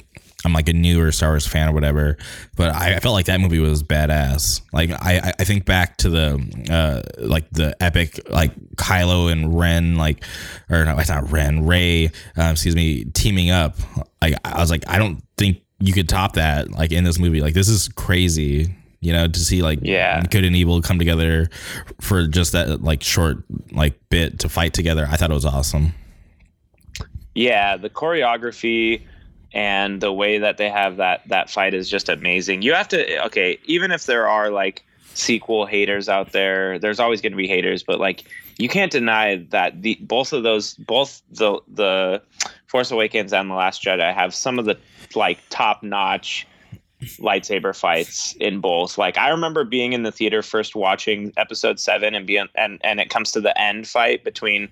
I'm like a newer Star Wars fan or whatever, but I, I felt like that movie was badass. Like I, I think back to the uh, like the epic like Kylo and Ren like or no, it's not Ren Rey uh, excuse me, teaming up. Like I was like, I don't think you could top that like in this movie. Like this is crazy. You know, to see like yeah. good and evil come together for just that like short like bit to fight together. I thought it was awesome. Yeah, the choreography and the way that they have that that fight is just amazing. You have to okay, even if there are like sequel haters out there, there's always going to be haters, but like you can't deny that the both of those both the the Force Awakens and the Last Jedi have some of the like top notch lightsaber fights in both. Like I remember being in the theater first watching episode 7 and being and and it comes to the end fight between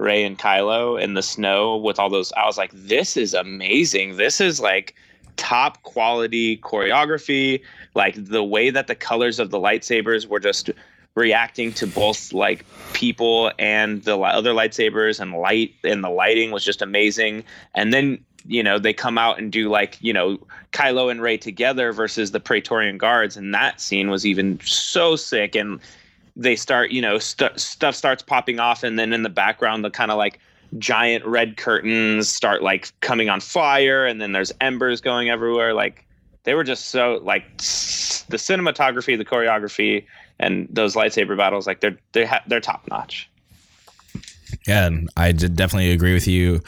Rey and Kylo in the snow with all those. I was like, this is amazing. This is like top quality choreography. Like the way that the colors of the lightsabers were just reacting to both like people and the other lightsabers and light and the lighting was just amazing. And then you know they come out and do like you know Kylo and Rey together versus the Praetorian guards, and that scene was even so sick. And they start you know st- stuff starts popping off, and then in the background the kind of like giant red curtains start like coming on fire, and then there's embers going everywhere. Like they were just so like the cinematography, the choreography, and those lightsaber battles. Like they're they're ha- they're top notch. Yeah, and I definitely agree with you.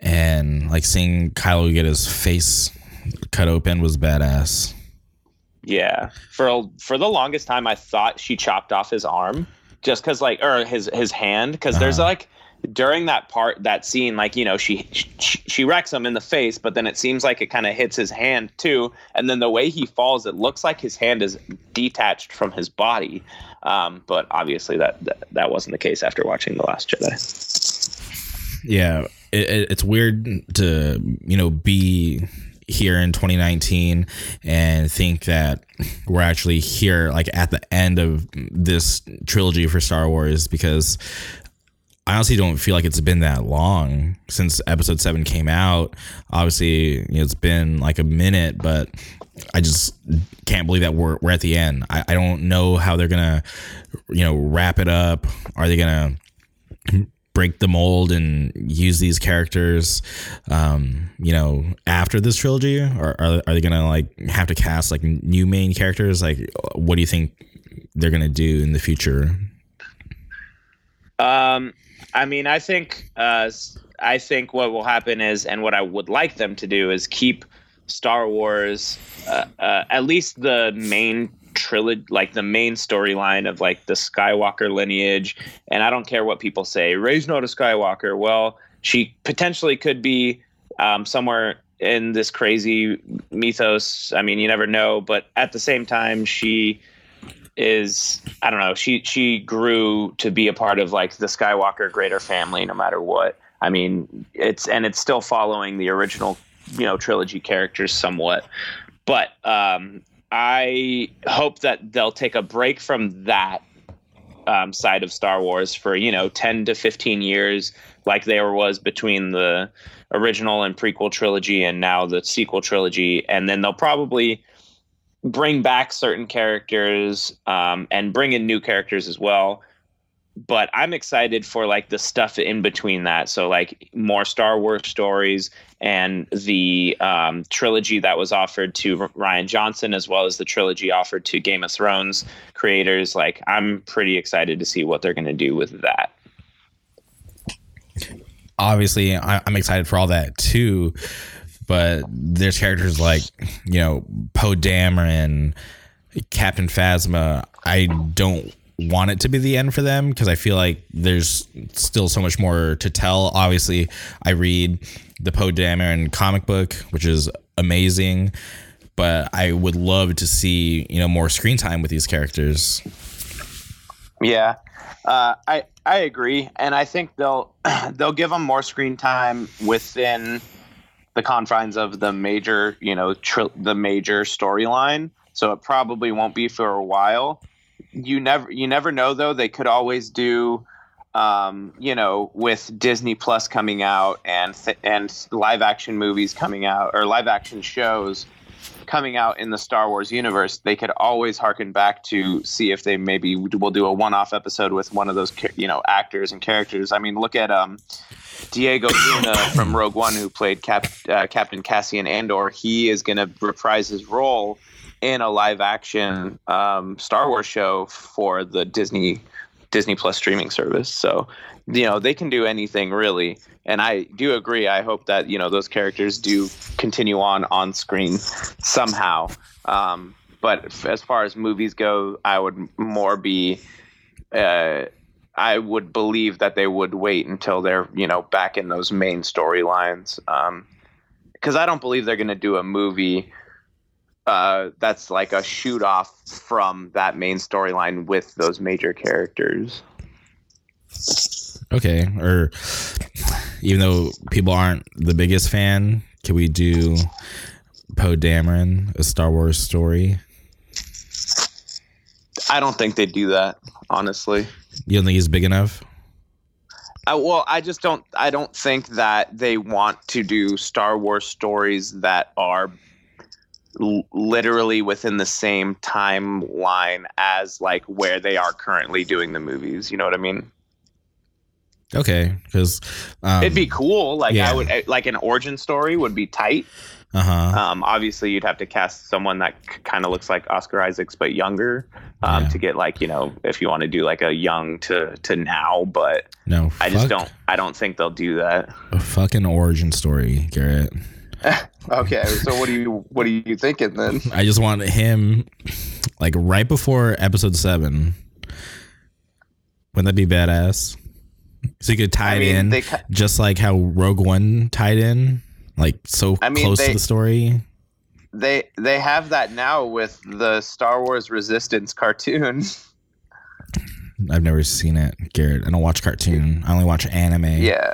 And like seeing Kylo get his face cut open was badass. Yeah, for for the longest time, I thought she chopped off his arm just because, like, or his his hand, because uh-huh. there's like during that part that scene like you know she, she she wrecks him in the face but then it seems like it kind of hits his hand too and then the way he falls it looks like his hand is detached from his body. Um, but obviously that, that that wasn't the case after watching the last jedi. Yeah it, it's weird to you know be here in 2019 and think that we're actually here like at the end of this trilogy for Star Wars because I honestly don't feel like it's been that long since episode 7 came out. Obviously, it's been like a minute, but I just can't believe that we're, we're at the end. I, I don't know how they're going to, you know, wrap it up. Are they going to break the mold and use these characters um, you know after this trilogy? Or are, are they gonna like have to cast like new main characters? Like what do you think they're gonna do in the future? Um i mean i think uh i think what will happen is and what i would like them to do is keep star wars uh, uh, at least the main trilogy, like the main storyline of like the Skywalker lineage. And I don't care what people say. Rey's not a Skywalker. Well, she potentially could be um, somewhere in this crazy mythos. I mean, you never know. But at the same time, she is I don't know. She she grew to be a part of like the Skywalker greater family, no matter what. I mean, it's and it's still following the original, you know, trilogy characters somewhat. But um, I hope that they'll take a break from that um, side of Star Wars for you know ten to fifteen years, like there was between the original and prequel trilogy and now the sequel trilogy, and then they'll probably bring back certain characters um, and bring in new characters as well but I'm excited for like the stuff in between that. So like more Star Wars stories and the um, trilogy that was offered to Rian Johnson, as well as the trilogy offered to Game of Thrones creators. Like I'm pretty excited to see what they're going to do with that. Obviously, I'm excited for all that too. But there's characters like you know Poe Dameron, Captain Phasma. I don't want it to be the end for them because I feel like there's still so much more to tell. Obviously, I read the Poe Dameron comic book, which is amazing, but I would love to see you know more screen time with these characters. Yeah, uh, I I agree, and I think they'll they'll give them more screen time within the confines of the major you know tri- the major storyline. So it probably won't be for a while you never you never know though. They could always do um, you know, with Disney Plus coming out and th- and live action movies coming out or live action shows coming out in the Star Wars universe, they could always harken back to see if they maybe will do a one-off episode with one of those you know actors and characters. I mean, look at um, Diego Luna from Rogue One, who played Cap- uh, Captain Cassian Andor. He is going to reprise his role in a live action um, Star Wars show for the Disney Disney Plus streaming service. So, you know, they can do anything really. And I do agree. I hope that, you know, those characters do continue on on screen somehow. Um, but as far as movies go, I would more be, uh, I would believe that they would wait until they're, you know, back in those main storylines. Um, because I don't believe they're going to do a movie uh, that's like a shoot off from that main storyline with those major characters. Okay, or even though people aren't the biggest fan, can we do Poe Dameron, a Star Wars story? I don't think they do that, honestly. You don't think he's big enough? I, well, I just don't. I don't think that they want to do Star Wars stories that are l- literally within the same timeline as like where they are currently doing the movies. You know what I mean? Okay, because um, It'd be cool. Like yeah. I would like an origin story would be tight. uh huh. Um, obviously, you'd have to cast someone that c- kind of looks like Oscar Isaacs but younger um, Yeah. to get like you know if you want to do like a young to to now. But No, I just don't. I don't think they'll do that. A fucking origin story, Garrett. Okay, so what do you what are you thinking then? I just want him, like right before episode seven. Wouldn't that be badass? So you could tie I it in, they just like how Rogue One tied in, like so I mean, close they- to the story. They they have that now with the Star Wars Resistance cartoon. I've never seen it, Garrett. I don't watch cartoon. I only watch anime. yeah.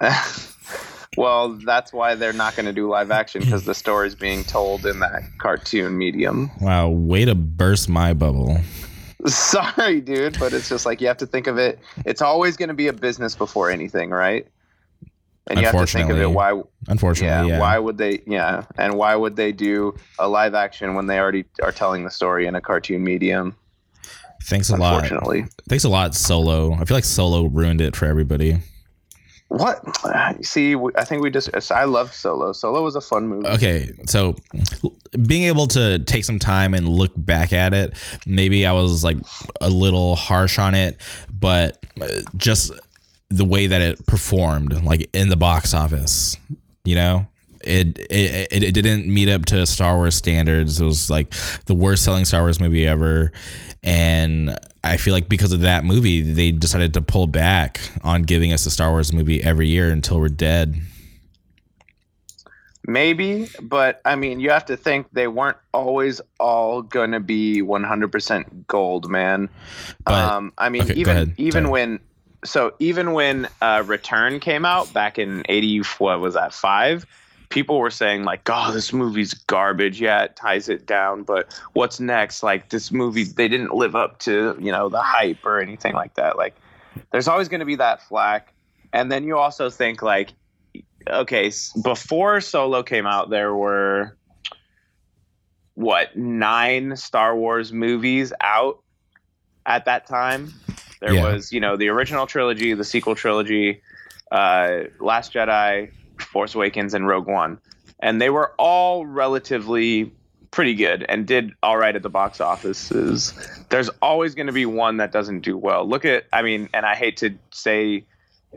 well, that's why they're not going to do live action because the story's being told in that cartoon medium. Wow, way to burst my bubble. Sorry, dude, but it's just like you have to think of it. It's always going to be a business before anything, right? And you have to think of it. Why? Unfortunately, Yeah, yeah. Why would they? Yeah. And why would they do a live action when they already are telling the story in a cartoon medium? Thanks a lot. Unfortunately. Thanks a lot, Solo. I feel like Solo ruined it for everybody. What? See, I think we just. I love Solo. Solo was a fun movie. Okay, so being able to take some time and look back at it, maybe I was like a little harsh on it, but uh, just the way that it performed, like in the box office, you know, it it, it, it didn't meet up to Star Wars standards. It was like the worst selling Star Wars movie ever, and I feel like because of that movie, they decided to pull back on giving us a Star Wars movie every year until we're dead. Maybe, but I mean, you have to think they weren't always all going to be 100% gold, man. But- um, I mean, okay, even even when so even when uh, Return came out back in 80 what was that 5 people were saying like oh this movie's garbage. Yeah it ties it down but what's next? Like this movie they didn't live up to you know the hype or anything like that. Like there's always going to be that flack. And then you also think like okay before solo came out there were what nine star wars movies out at that time? There Yeah. was you know the original trilogy the sequel trilogy uh, last jedi force awakens and rogue one and they were all relatively pretty good and did all right at the box offices. There's always going to be one that doesn't do well. Look at i mean and i hate to say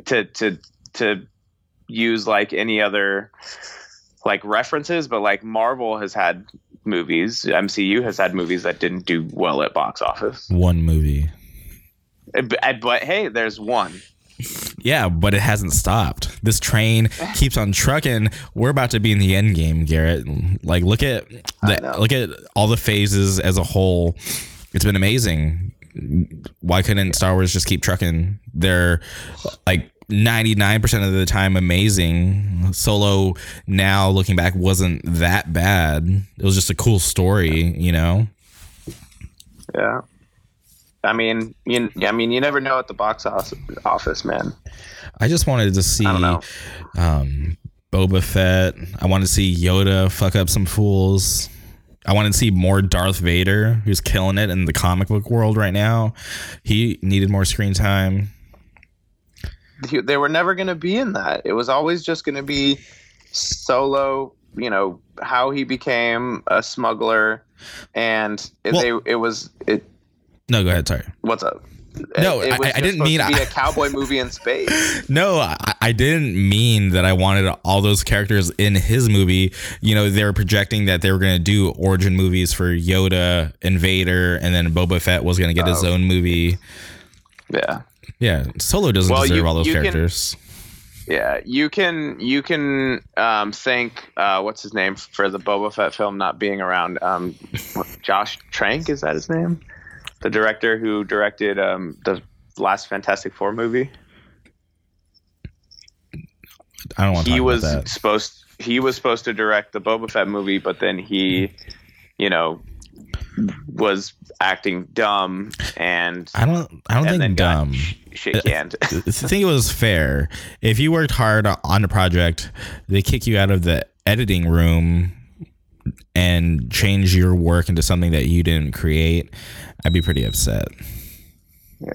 to to to use like any other like references but like marvel has had movies mcu has had movies that didn't do well at box office. One movie. Uh, but, uh, but hey there's one Yeah, but it hasn't stopped. This train keeps on trucking. We're about to be in the end game, Garrett. Like look at the, look at all the phases as a whole. It's been amazing. Why couldn't Star Wars just keep trucking? They're like 99% of the time amazing. Solo now looking back wasn't that bad. It was just a cool story, you know. yeah i mean you i mean you never know at the box office, man I just wanted to see I don't know. um, Boba Fett. I wanted to see Yoda fuck up some fools. I wanted to see more Darth Vader, who's killing it in the comic book world right now. He needed more screen time. They- they were never going to be in that it was always just going to be solo you know how he became a smuggler and Well- they it was it No, go ahead. Sorry. what's up No, it, I- I didn't mean- to be I- a cowboy movie in space No, I, I didn't mean that I wanted all those characters in his movie. You know, they were projecting that they were going to do origin movies for Yoda and Vader, and then Boba Fett was going to get his Oh. own movie. yeah Yeah, Solo doesn't Well, deserve you- all those you can- characters. Yeah, you can you can um, thank uh, what's his name for the Boba Fett film not being around. Um, Josh Trank is that his name? The director who directed um, the last Fantastic Four movie. I don't want to he talk was about that. supposed he was supposed to direct the Boba Fett movie, but then he, you know, was acting dumb and I don't. I don't think dumb. sh- shit canned. I think it was fair. If you worked hard on a project, they kick you out of the editing room and change your work into something that you didn't create. I'd be pretty upset. yeah,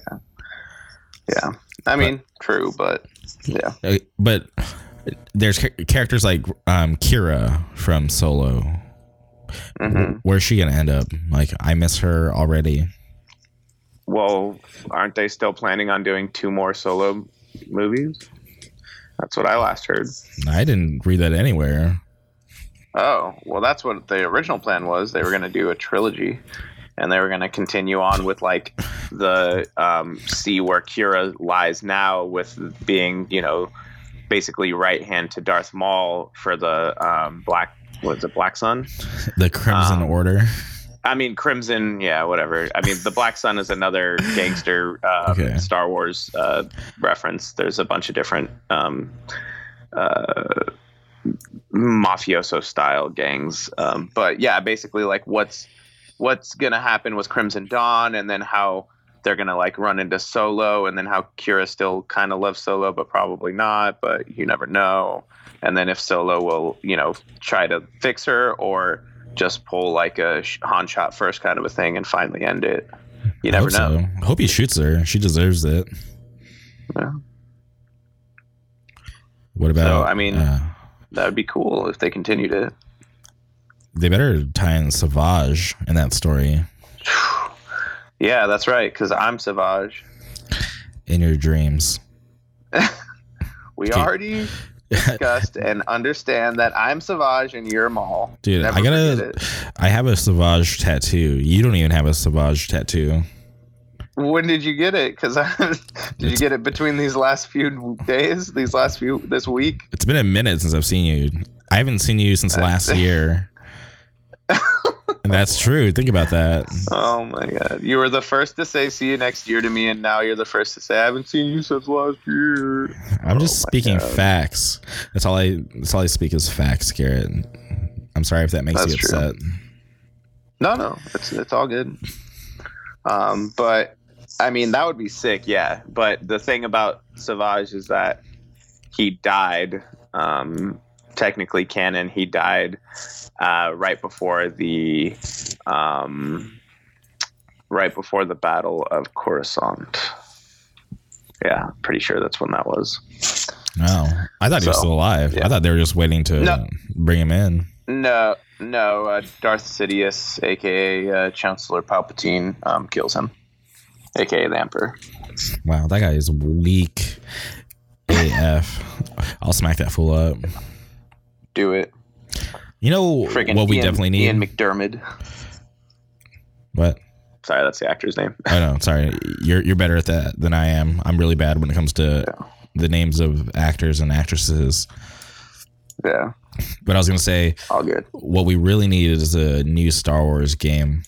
Yeah. I mean, true, but yeah, Uh, But there's characters like um, Qi'ra from Solo. hmm Where's she gonna end up? Like, I miss her already. well, aren't they still planning on doing two more solo movies? That's what I last heard. I didn't read that anywhere. Oh, well, that's what the original plan was. They were going to do a trilogy, and they were going to continue on with like the um, see where Qi'ra lies now, with being you know basically right hand to Darth Maul for the um, Black. What is it, Black Sun? The Crimson Um, Order. I mean, Crimson. Yeah, whatever. I mean, the Black Sun is another gangster um, Okay. Star Wars uh, reference. There's a bunch of different. Um, uh, mafioso style gangs. Um, but yeah, basically like what's what's gonna happen with Crimson Dawn, and then how they're gonna like run into Solo, and then how Qi'ra still kind of loves Solo, but probably not. But you never know. And then if Solo will, you know, try to fix her or just pull like a Han shot first kind of a thing and finally end it. You never know. so. I hope he shoots her. She deserves it. Yeah. What about? I mean- uh, That would be cool if they continued it. they better tie in Savage in that story Yeah, that's right. Because I'm Savage. in your dreams. We Okay. already discussed and understand that I'm Savage and you're Maul. Dude, Never I gotta. I have a Savage tattoo. You don't even have a Savage tattoo. When did you get it? Because did you get it between these last few days? These last few this week? It's been a minute since I've seen you. I haven't seen you since last year. and that's true. Think about that. Oh my god! You were the first to say "see you next year" to me, and now you're the first to say "I haven't seen you since last year." I'm just Oh speaking God. facts. That's all I. That's all I speak is facts, Garrett. I'm sorry if that makes That's you true. upset. No, no, it's it's all good. Um, but I mean that would be sick, yeah. But the thing about Savage is that he died. Um, technically canon, he died uh, right before the um, right before the Battle of Coruscant. Yeah, pretty sure that's when that was. No, I thought he was still alive. yeah. I thought they were just waiting to No. bring him in. No, no. Uh, Darth Sidious, aka uh, Chancellor Palpatine, um, kills him, aka the Emperor. Wow, that guy is weak. AF. I'll smack that fool up. Do it. You know Freaking what we Ian, definitely need? Ian McDiarmid. what? Sorry, that's the actor's name. I know. Sorry, you're you're better at that than I am. I'm really bad when it comes to the names of actors and actresses. yeah, But I was gonna say all good. what we really need is a new Star Wars game.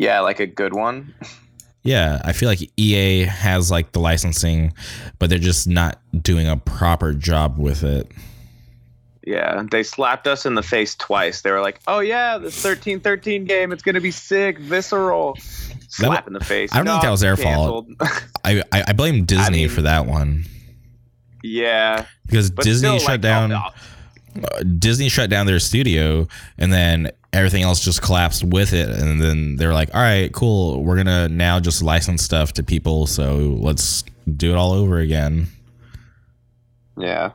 Yeah, like a good one. Yeah, I feel like EA has like the licensing, but they're just not doing a proper job with it. Yeah, they slapped us in the face twice. They were like, "Oh yeah, this thirteen thirteen game, it's gonna be sick, visceral." Slap in the face. I don't think that was their fault. fault. I I, I blame Disney mean- for that one yeah, because Disney still, shut like, oh, down. oh, Disney shut down their studio, and then everything else just collapsed with it. And then they're like, "All right, cool. We're gonna now just license stuff to people. So let's do it all over again." Yeah.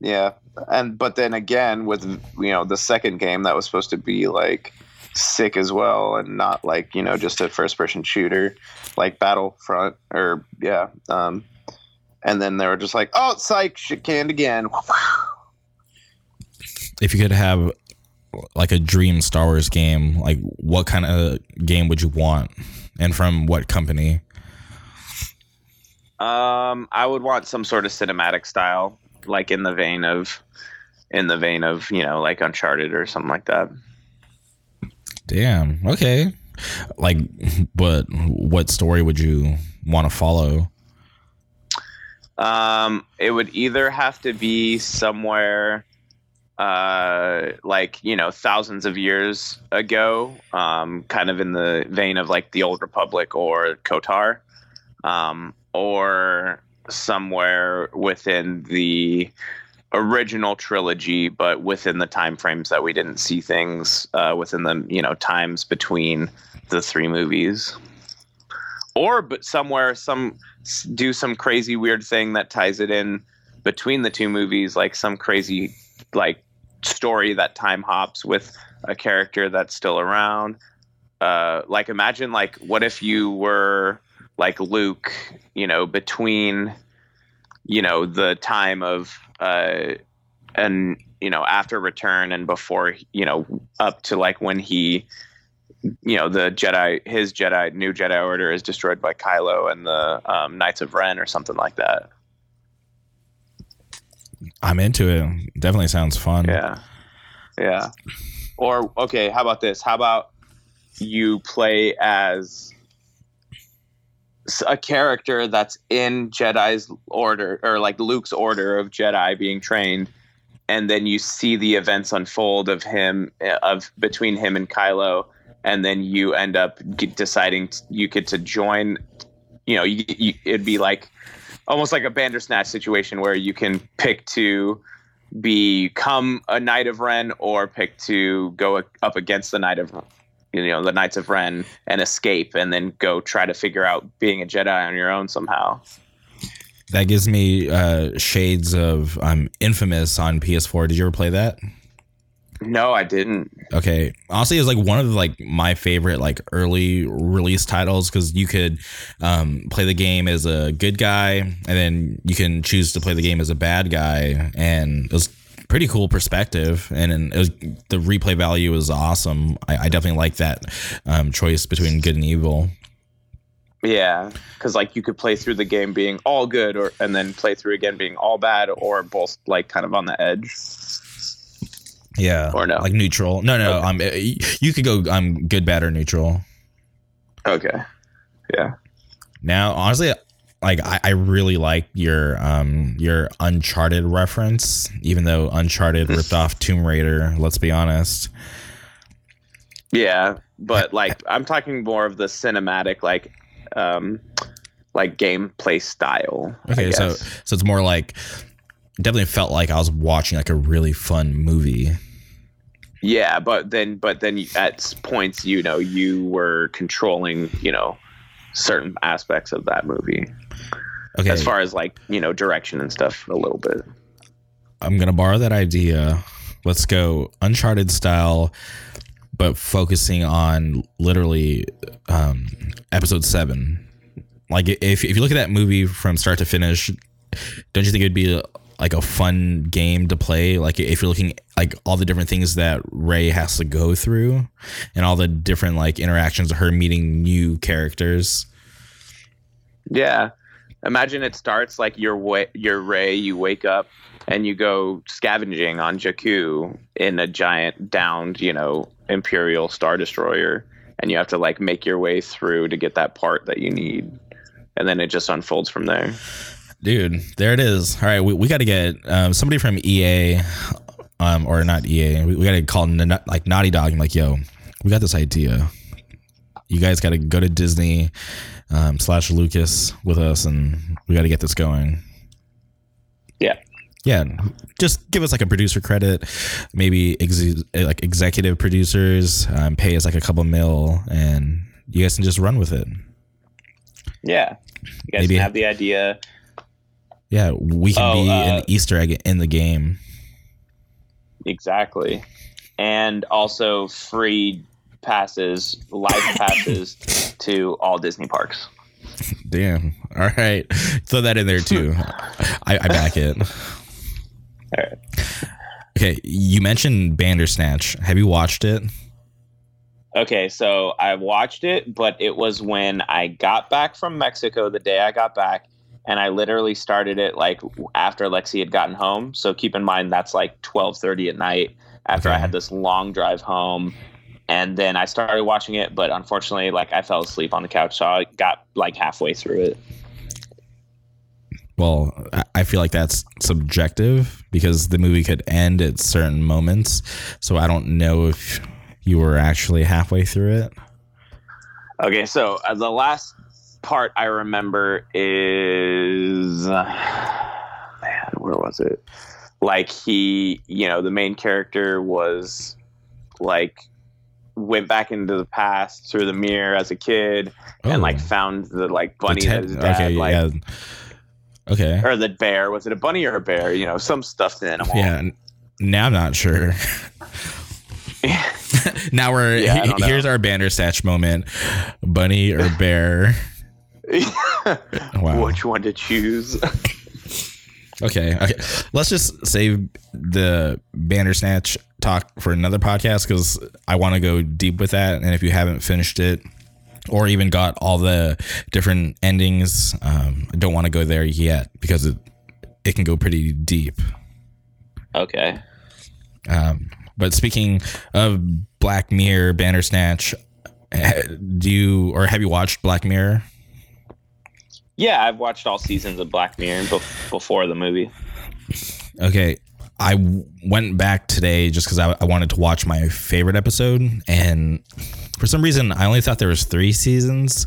Yeah. And but then again with you know the second game that was supposed to be like sick as well and not like, you know, just a first person shooter like Battlefront or yeah. Um and then they were just like, "Oh, psych, shit canned again." If you could have like a dream Star Wars game, like what kind of game would you want, and from what company? Um I would want some sort of cinematic style like in the vein of in the vein of, you know, like Uncharted or something like that. Damn. Okay. Like, but what story would you want to follow? Um, it would either have to be somewhere, uh, like you know, thousands of years ago, um, kind of in the vein of like the Old Republic or KOTOR, um, or somewhere within the original trilogy, but within the time frames that we didn't see things uh, within the you know times between the three movies, or but somewhere some do some crazy weird thing that ties it in between the two movies, like some crazy like story that time hops with a character that's still around. Uh, like imagine like what if you were like Luke, you know, between you know the time of uh, and you know after return and before you know up to like when he you know the Jedi his Jedi new Jedi Order is destroyed by Kylo and the um, Knights of Ren or something like that. I'm into it. Definitely sounds fun. Yeah, yeah. Or okay, how about this? How about you play as a character that's in Jedi's order or like Luke's order of Jedi being trained, and then you see the events unfold of him eh, of between him and Kylo, and then you end up deciding you get to join. You know, you, you, it'd be like almost like a Bandersnatch situation where you can pick to become a Knight of Ren or pick to go up against the Knight of you know the Knights of Ren and escape, and then go try to figure out being a Jedi on your own somehow. That gives me uh, shades of um, Infamous on PS4. Did you ever play that? No, I didn't. Okay, honestly, it's like one of the, like my favorite like early release titles because you could um, play the game as a good guy, and then you can choose to play the game as a bad guy, and it was pretty cool perspective, and it was the replay value was awesome. I, I definitely like that um, choice between good and evil. Yeah, because like you could play through the game being all good, or and then play through again being all bad, or both like kind of on the edge. Yeah, or no, like neutral. No, no, okay. um, you could go I'm good, bad, or neutral. Okay. Yeah. Now, honestly, like I, I really like your um your Uncharted reference, even though Uncharted ripped off Tomb Raider. Let's be honest. Yeah, but like I'm talking more of the cinematic, like um, like gameplay style. Okay, so so it's more like definitely felt like I was watching like a really fun movie. Yeah, but then but then at points, you know, you were controlling, you know, certain aspects of that movie. Okay. As far as like, you know, direction and stuff a little bit. I'm going to borrow that idea. Let's go Uncharted style, but focusing on literally um, episode seven. Like, if, if you look at that movie from start to finish, don't you think it'd be like a fun game to play? Like, if you're looking like all the different things that Rey has to go through and all the different like interactions of her meeting new characters. Yeah imagine it starts like your way, your Rey. You wake up and you go scavenging on Jakku in a giant downed, you know, Imperial Star Destroyer, and you have to like make your way through to get that part that you need, and then it just unfolds from there. Dude, there it is. All right, we, we got to get um, somebody from EA, um, or not EA. We, we got to call like Naughty Dog. I'm like, yo, we got this idea. You guys got to go to Disney um, slash Lucas with us, and we got to get this going. Yeah. Yeah, just give us like a producer credit, maybe ex- like executive producers, um, pay us like a couple mil, and you guys can just run with it. Yeah, you guys maybe, have the idea. Yeah, we can oh, be uh, an Easter egg in the game. Exactly, and also free passes, life passes to all Disney parks. Damn. All right. Throw that in there too. I, I back it. All right. Okay. You mentioned Bandersnatch. Have you watched it? Okay, so I watched it, but it was when I got back from Mexico the day I got back, and I literally started it like after Lexi had gotten home. So keep in mind that's like twelve thirty at night after okay. I had this long drive home and then I started watching it, but unfortunately, like I fell asleep on the couch, so I got like halfway through it. well, I- feel like that's subjective because the movie could end at certain moments. So I don't know if you were actually halfway through it. Okay, so uh, the last part I remember is man, where was it? Like he, you know, the main character was like went back into the past through the mirror as a kid and like oh. found the like Oh. The bunny Ted- that his dad okay, like yeah. Okay. or the bear. Was it a bunny or a bear? You know, some stuffed animal. Yeah. Now I'm not sure. now we're Yeah, I here's our Bandersnatch moment. Bunny or bear? Wow. Which one to choose? Okay. Okay. Let's just save the Bandersnatch talk for another podcast because I want to go deep with that. And if you haven't finished it or even got all the different endings, um, I don't want to go there yet because it it can go pretty deep. okay. Um, but speaking of Black Mirror, Bandersnatch, eh, do you or have you watched Black Mirror? Yeah, I've watched all seasons of Black Mirror bef- before the movie. Okay. I w- went back today just because I, I wanted to watch my favorite episode, and for some reason, I only thought there was three seasons,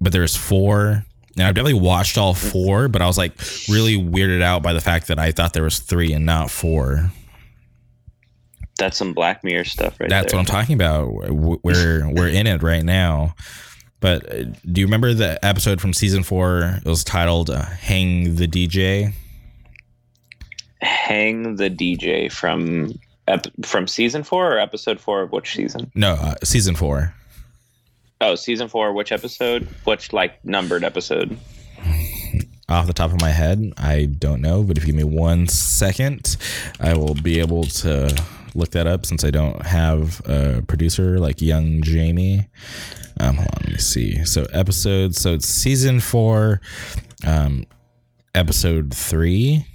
but there's four. And I've definitely watched all four, but I was like really weirded out by the fact that I thought there was three and not four. That's some Black Mirror stuff right there. That's there. what I'm talking about. We're we're in it right now. But uh, do you remember the episode from season four? It was titled uh, "Hang the DJ." Hang the DJ from ep- from season four or episode four of which season? No, uh, season four. Oh, season four. Which episode? Which like numbered episode? Off the top of my head, I don't know. But if you give me one second, I will be able to look that up since I don't have a producer like young Jamie. Um, hold on, let me see. So episodes. So it's season four, um, episode three.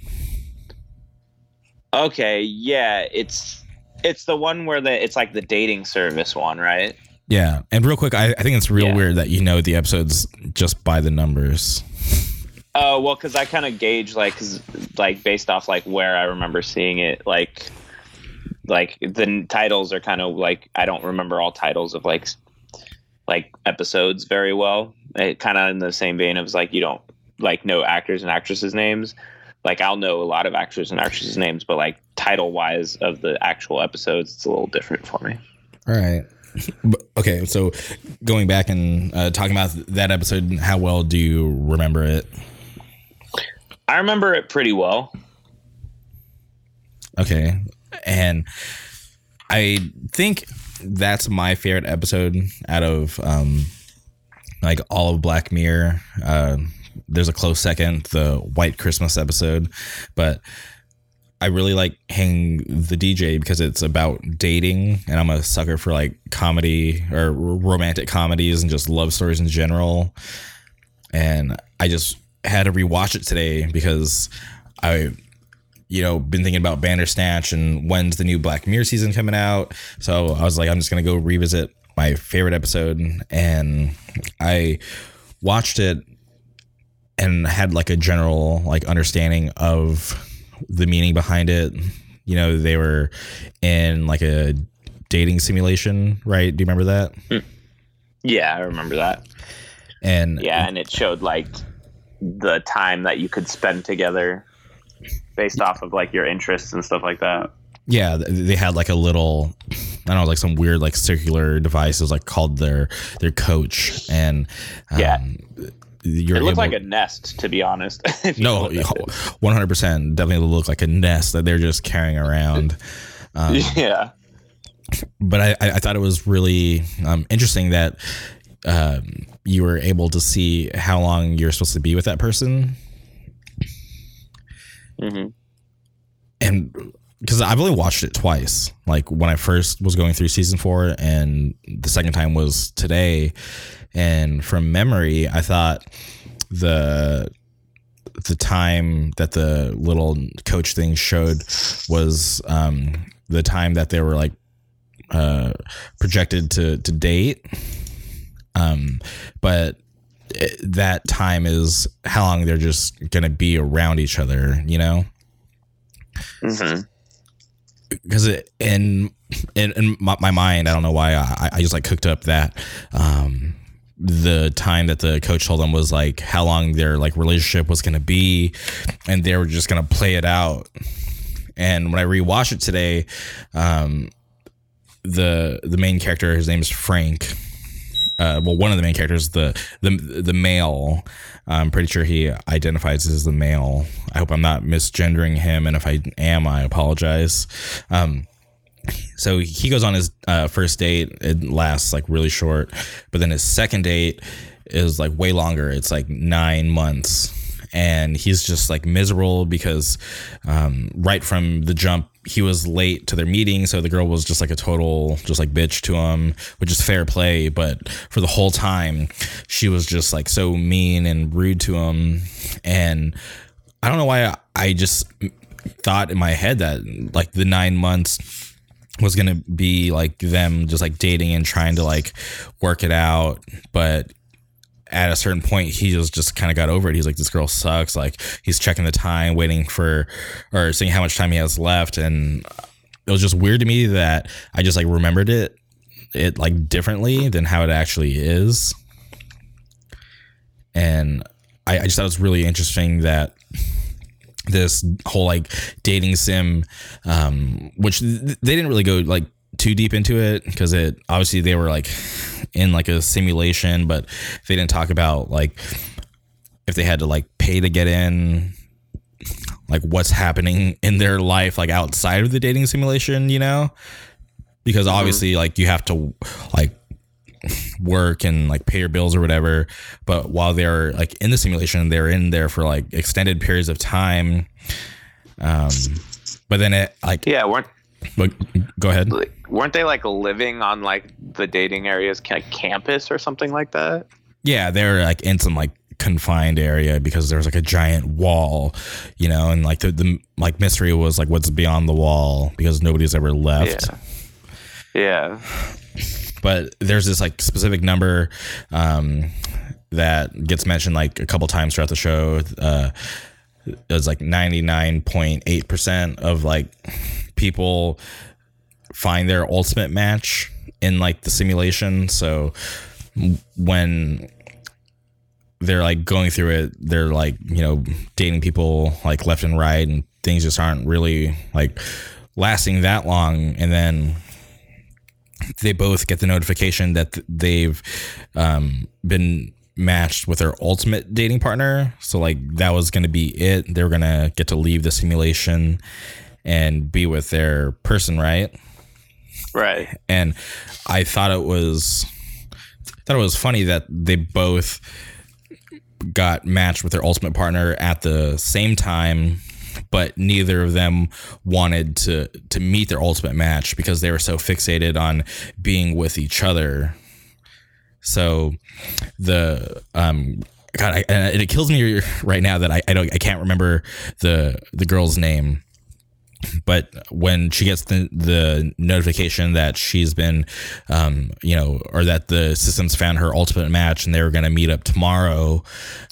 Okay, yeah, it's it's the one where the it's like the dating service one, right? Yeah, and real quick, I, I think it's real Yeah. weird that you know the episodes just by the numbers. Oh well, because I kind of gauge like 'cause, like based off like where I remember seeing it, like like the titles are kind of like I don't remember all titles of like like episodes very well. It kind of in the same vein of like you don't like know actors and actresses names. Like I'll know a lot of actors and actresses names, but like title wise of the actual episodes, it's a little different for me. All right. Okay, so going back and uh, talking about that episode, how well do you remember it? I remember it pretty well. Okay, and I think that's my favorite episode out of um, like all of Black Mirror. Uh, there's a close second, the White Christmas episode, but I really like Hang the DJ because it's about dating, and I'm a sucker for like comedy or romantic comedies and just love stories in general. And I just had to rewatch it today because I, you know, been thinking about Bandersnatch and when's the new Black Mirror season coming out. So I was like, I'm just gonna go revisit my favorite episode, and I watched it and had like a general like understanding of the meaning behind it. You know, they were in like a dating simulation, right? Do you remember that? Mm. Yeah, I remember that. And Yeah, and it showed like the time that you could spend together based off of like your interests and stuff like that. yeah, they had like a little, I don't know, like some weird like circular devices like called their their coach, and um, Yeah. you're it looked able- like a nest, to be honest. no, it. one hundred percent, definitely looked like a nest that they're just carrying around. Um, yeah. but I, I I thought it was really um, interesting that um, you were able to see how long you're supposed to be with that person, hmm and because I've only watched it twice, like when I first was going through season four, and the second time was today. And from memory, I thought the the time that the little coach thing showed was um, the time that they were like uh, projected to to date. Um, but that time is how long they're just going to be around each other, you know? Mm-hmm. Because in, in, in my, my, mind, I don't know why I, I just like cooked up that, um, the time that the coach told them was like how long their like relationship was going to be and they were just going to play it out and when i rewatched it today um the the main character his name is frank uh, well, one of the main characters, the the the male. I'm pretty sure he identifies as the male. I hope I'm not misgendering him, and if I am, I apologize. Um, so he goes on his uh, first date. It lasts like really short, but then his second date is like way longer. It's like nine months, and he's just like miserable because um, right from the jump he was late to their meeting, so the girl was just like a total, just like bitch to him, which is fair play. But for the whole time, she was just like so mean and rude to him. And I don't know why I, just thought in my head that like the nine months was gonna be like them just like dating and trying to like work it out. But at a certain point he just just kind of got over it. He's like, this girl sucks. Like he's checking the time, waiting for or seeing how much time he has left, and it was just weird to me that I just like remembered it it like differently than how it actually is. And I, I just thought it was really interesting that this whole like dating sim, um, which th- they didn't really go like too deep into it because it obviously they were like in like a simulation, but they didn't talk about like if they had to like pay to get in, like what's happening in their life like outside of the dating simulation, you know? Because mm-hmm. obviously like you have to like work and like pay your bills or whatever, but while they're like in the simulation, they're in there for like extended periods of time. Um but then it like yeah, weren't but go ahead. Weren't they like living on like the dating areas like campus or something like that? Yeah, they're like in some like confined area because there's like a giant wall, you know, and like the, the like mystery was like what's beyond the wall because nobody's ever left. Yeah. yeah. But there's this like specific number um, that gets mentioned like a couple times throughout the show. Uh, was like 99.8% of like people find their ultimate match in like the simulation. So when they're like going through it, they're like, you know, dating people like left and right and things just aren't really like lasting that long. And then they both get the notification that they've um, been matched with their ultimate dating partner. So like that was going to be it. They were going to get to leave the simulation and be with their person, right? Right. And I thought it was thought it was funny that they both got matched with their ultimate partner at the same time but neither of them wanted to to meet their ultimate match because they were so fixated on being with each other so the um God, I, it kills me right now that I, I don't I can't remember the the girl's name but when she gets the, the notification that she's been um, you know or that the systems found her ultimate match and they were going to meet up tomorrow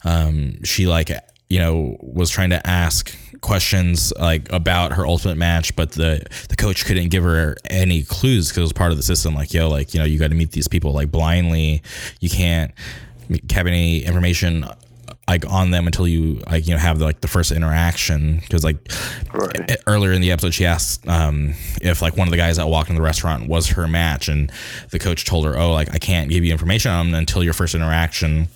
um, she like you know was trying to ask questions like about her ultimate match but the the coach couldn't give her any clues because it was part of the system like yo like you know you got to meet these people like blindly. You can't have any information like on them until you like you know have the, like the first interaction. Because like right. earlier in the episode she asked um, if like one of the guys that walked in the restaurant was her match and the coach told her oh like I can't give you information on them until your first interaction.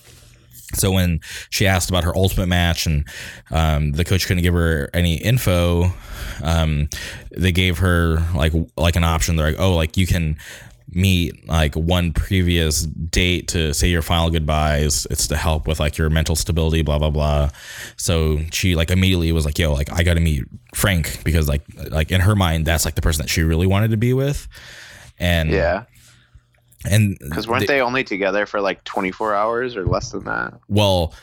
So when she asked about her ultimate match and um, the coach couldn't give her any info um, they gave her like like an option. They're like oh like you can meet like one previous date to say your final goodbyes. It's to help with like your mental stability, blah blah blah. So she like immediately was like, "Yo, like I got to meet Frank because like like in her mind that's like the person that she really wanted to be with." And yeah, and because weren't they, they only together for like twenty four hours or less than that? Well,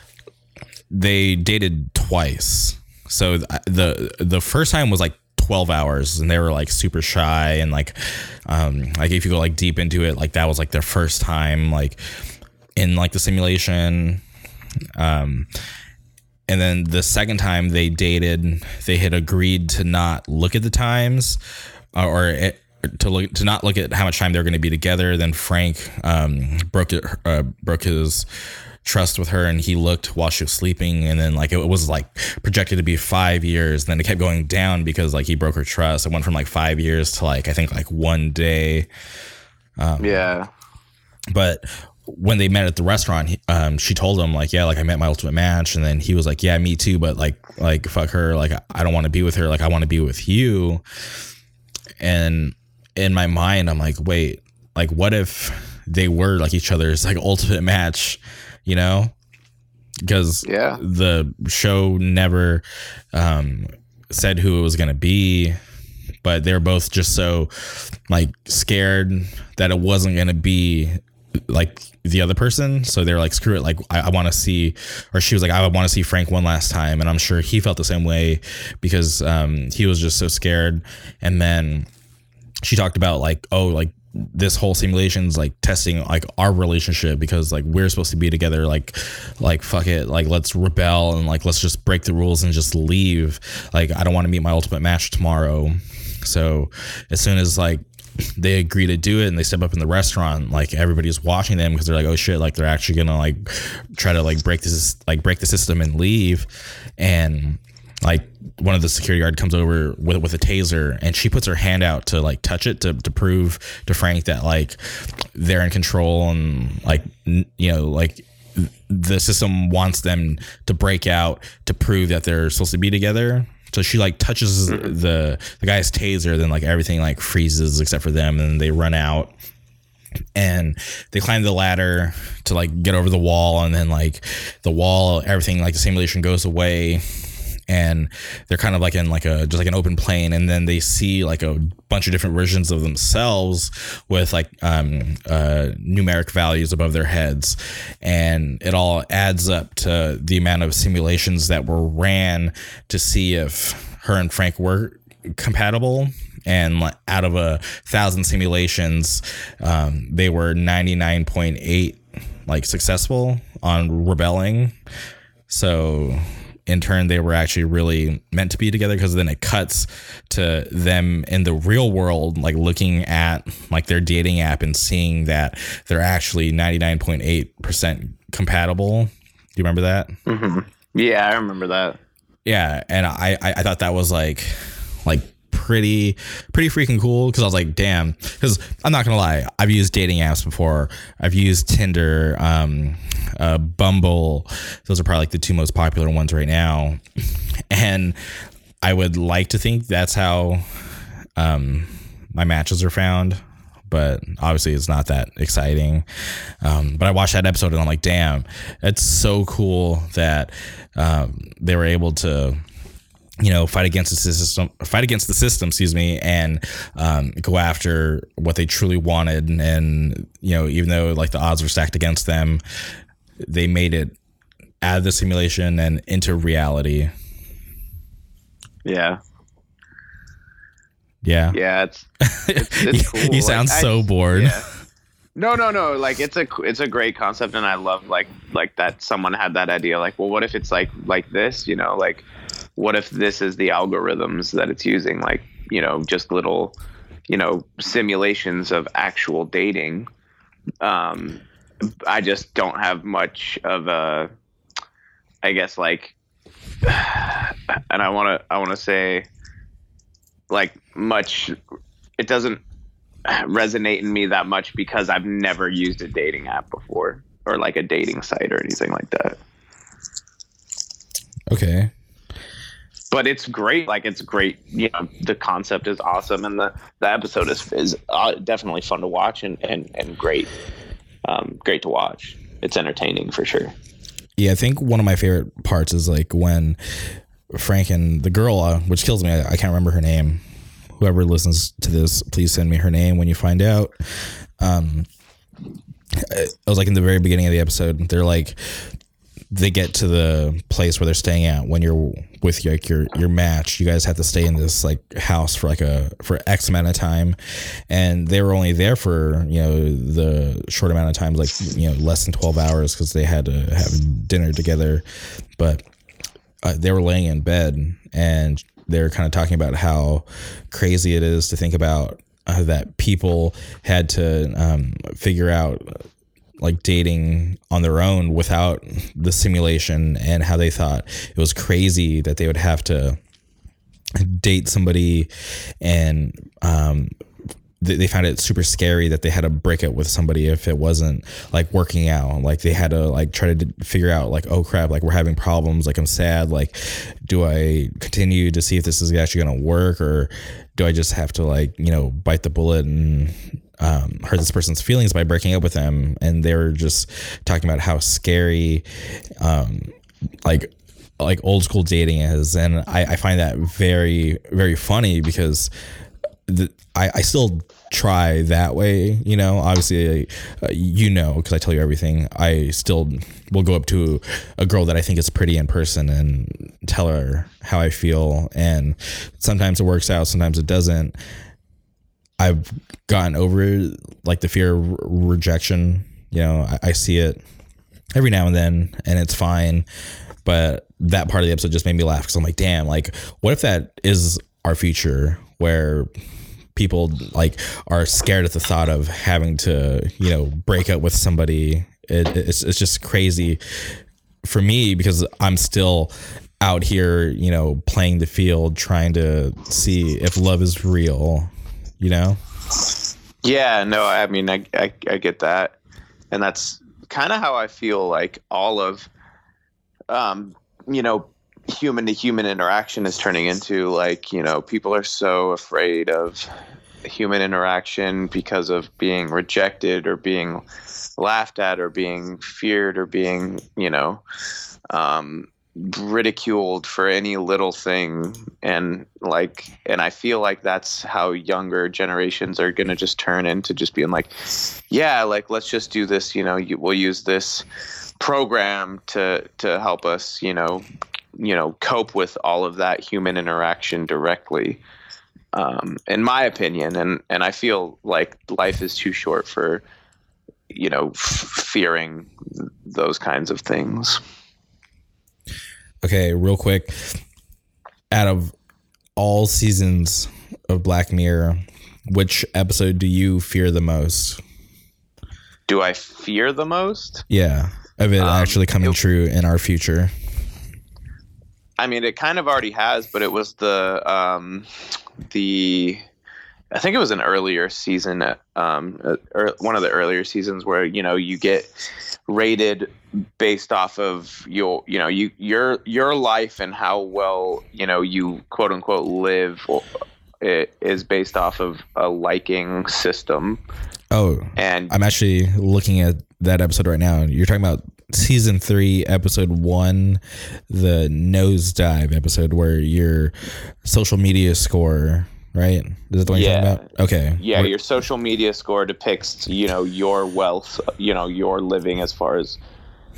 they dated twice. So uh, the the first time was like 12 hours and they were like super shy and like um like if you go like deep into it like that was like their first time like in like the simulation Um, and then the second time they dated, they had agreed to not look at the times, uh, or it, to look to not look at how much time they're going to be together. Then Frank um, broke it, uh, broke his trust with her, and he looked while she was sleeping, and then like it was like projected to be five years. And then it kept going down because like he broke her trust. It went from like five years to like I think like one day. Um, yeah. But when they met at the restaurant, um, she told him like, yeah, like I met my ultimate match, and then he was like, yeah, me too, but like, like fuck her, like I don't want to be with her, like I want to be with you. And in my mind, I'm like, wait, like what if they were like each other's like ultimate match, you know? Because yeah, the show never um, said who it was gonna be, but they're both just so like scared that it wasn't gonna be like the other person. So they're like, screw it. Like, I, I want to see, or she was like, I want to see Frank one last time. And I'm sure he felt the same way because um, he was just so scared. And then she talked about like, oh, like this whole simulation's like testing like our relationship because like we're supposed to be together like like fuck it like let's rebel and like let's just break the rules and just leave. Like i don't want to meet my ultimate match tomorrow. So as soon as like they agree to do it and they step up in the restaurant like everybody's watching them because they're like oh shit like they're actually gonna like try to like break this like break the system and leave. And like one of the security guard comes over with with a taser and she puts her hand out to like touch it to, to prove to Frank that like they're in control and like you know like the system wants them to break out to prove that they're supposed to be together so she like touches the the guy's taser, then like everything like freezes except for them, and they run out. And they climb the ladder to like get over the wall, and then like the wall, everything like the simulation goes away, and they're kind of like in like a just like an open plane and then they see like a bunch of different versions of themselves with like um, uh, numeric values above their heads. And it all adds up to the amount of simulations that were ran to see if her and frank were compatible. And out of a thousand simulations um, they were 99.8 like successful on rebelling. So in turn they were actually really meant to be together because then it cuts to them in the real world like looking at like their dating app and seeing that they're actually 99.8% compatible. Do you remember that? Mm-hmm. yeah i remember that. Yeah and I, I i thought that was like like pretty pretty freaking cool because I was like, damn. Because I'm not gonna lie, I've used dating apps before. I've used Tinder, um, uh, Bumble. Those are probably like the two most popular ones right now, and I would like to think that's how um, my matches are found. But obviously, it's not that exciting. Um, but I watched that episode and I'm like, damn, it's so cool that um, they were able to you know, fight against the system, fight against the system, excuse me, and um, go after what they truly wanted. And, you know, even though like the odds were stacked against them, they made it out of the simulation and into reality. Yeah. Yeah. Yeah. It's, it's, it's cool. you sound like, so I, bored. Yeah. No, no, no. Like it's a it's a great concept, and I love like like that someone had that idea. Like, well, what if it's like like this? You know, like what if this is the algorithms that it's using? Like you know just little you know simulations of actual dating. Um i just don't have much of a i guess like and i want to i want to say like much it doesn't resonate in me that much because i've never used a dating app before or like a dating site or anything like that. Okay but it's great. Like it's great. You know, the concept is awesome, and the the episode is is uh, definitely fun to watch and and and great, um, great to watch. It's entertaining for sure. Yeah, I think one of my favorite parts is like when Frank and the girl, uh, which kills me. I, I, can't remember her name. Whoever listens to this, please send me her name when you find out. Um, it was like in the very beginning of the episode. They're like they get to the place where they're staying at when you're with like your your match you guys have to stay in this like house for like a for x amount of time. And they were only there for you know the short amount of time like you know less than 12 hours because they had to have dinner together. But uh, they were laying in bed and they were kind of talking about how crazy it is to think about uh, that people had to um, figure out like dating on their own without the simulation and how they thought. It was crazy that they would have to date somebody and um, they, found it super scary that they had to break up with somebody if it wasn't like working out. Like they had to like try to figure out like oh crap like we're having problems like i'm sad like do i continue to see if this is actually going to work or do i just have to like you know bite the bullet and um, hurt this person's feelings by breaking up with them. And they were just talking about how scary um, like like old school dating is. And I, I find that very very funny because the, I, I still try that way you know? Obviously uh, you know because i tell you everything. I still will go up to a girl that i think is pretty in person and tell her how i feel. And sometimes it works out sometimes it doesn't i've gotten over like the fear of rejection you know I, I see it every now and then and it's fine but that part of the episode just made me laugh because i'm like damn like what if that is our future where people like are scared at the thought of having to you know break up with somebody? It, it's, it's just crazy for me because i'm still out here you know playing the field trying to see if love is real you know? Yeah no i mean i, I, I get that. And that's kind of how i feel like all of um you know human to human interaction is turning into like you know people are so afraid of human interaction because of being rejected or being laughed at or being feared or being you know um, ridiculed for any little thing. And like and i feel like that's how younger generations are going to just turn into just being like yeah like let's just do this you know you, we'll use this program to to help us you know you know cope with all of that human interaction directly. Um, in my opinion and and i feel like life is too short for you know f- fearing those kinds of things okay real quick. Out of all seasons of black mirror which episode do you fear the most? Do i fear the most? Yeah of it um, actually coming it, true in our future. I mean, it kind of already has, but it was the um, the I think it was an earlier season, um, or one of the earlier seasons where you know you get rated based off of your you know you your your life and how well you know you quote unquote live it is based off of a liking system. Oh, and I'm actually looking at that episode right now. You're talking about season three, episode one, the nosedive episode where your social media score, right? Is that the one yeah. you're talking about? Okay. Yeah, your social media score depicts, you know, your wealth, you know, your living as far as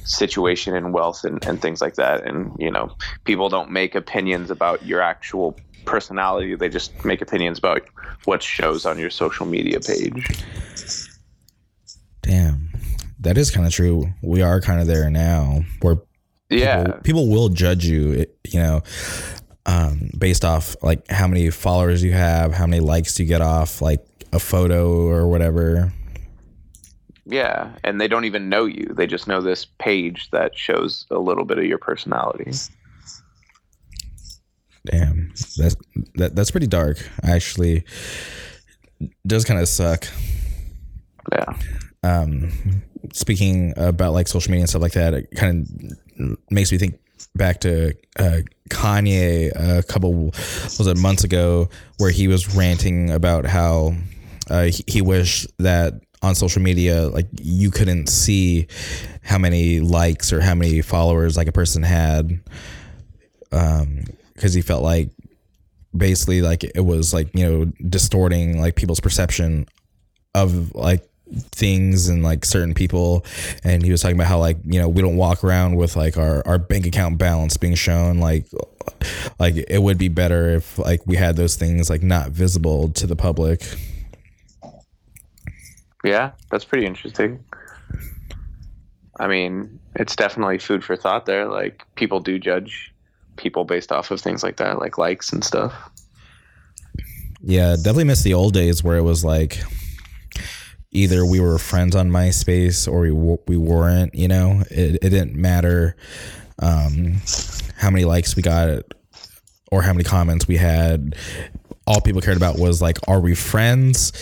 situation and wealth and, and things like that. And, you know, people don't make opinions about your actual personality. They just make opinions about what shows on your social media page. Damn that is kind of true. We are kind of there now where yeah people, people will judge you, you know, um, based off like how many followers you have, how many likes you get off like a photo or whatever. Yeah, and they don't even know you. They just know this page that shows a little bit of your personality. Damn, that's that, that's pretty dark. Actually, does kind of suck. Yeah. Um, speaking about like social media and stuff like that, it kind of makes me think back to uh, Kanye a couple was it months ago where he was ranting about how uh, he, he wished that on social media like you couldn't see how many likes or how many followers like a person had um because he felt like basically like it was like you know distorting like people's perception of like things and like certain people and he was talking about how like you know we don't walk around with like our our bank account balance being shown like like it would be better if like we had those things like not visible to the public Yeah, that's pretty interesting. I mean, it's definitely food for thought there. Like people do judge people based off of things like that, like likes and stuff. Yeah, definitely miss the old days where it was like either we were friends on MySpace or we we weren't. You know, it, it didn't matter um, how many likes we got or how many comments we had. All people cared about was like, are we friends?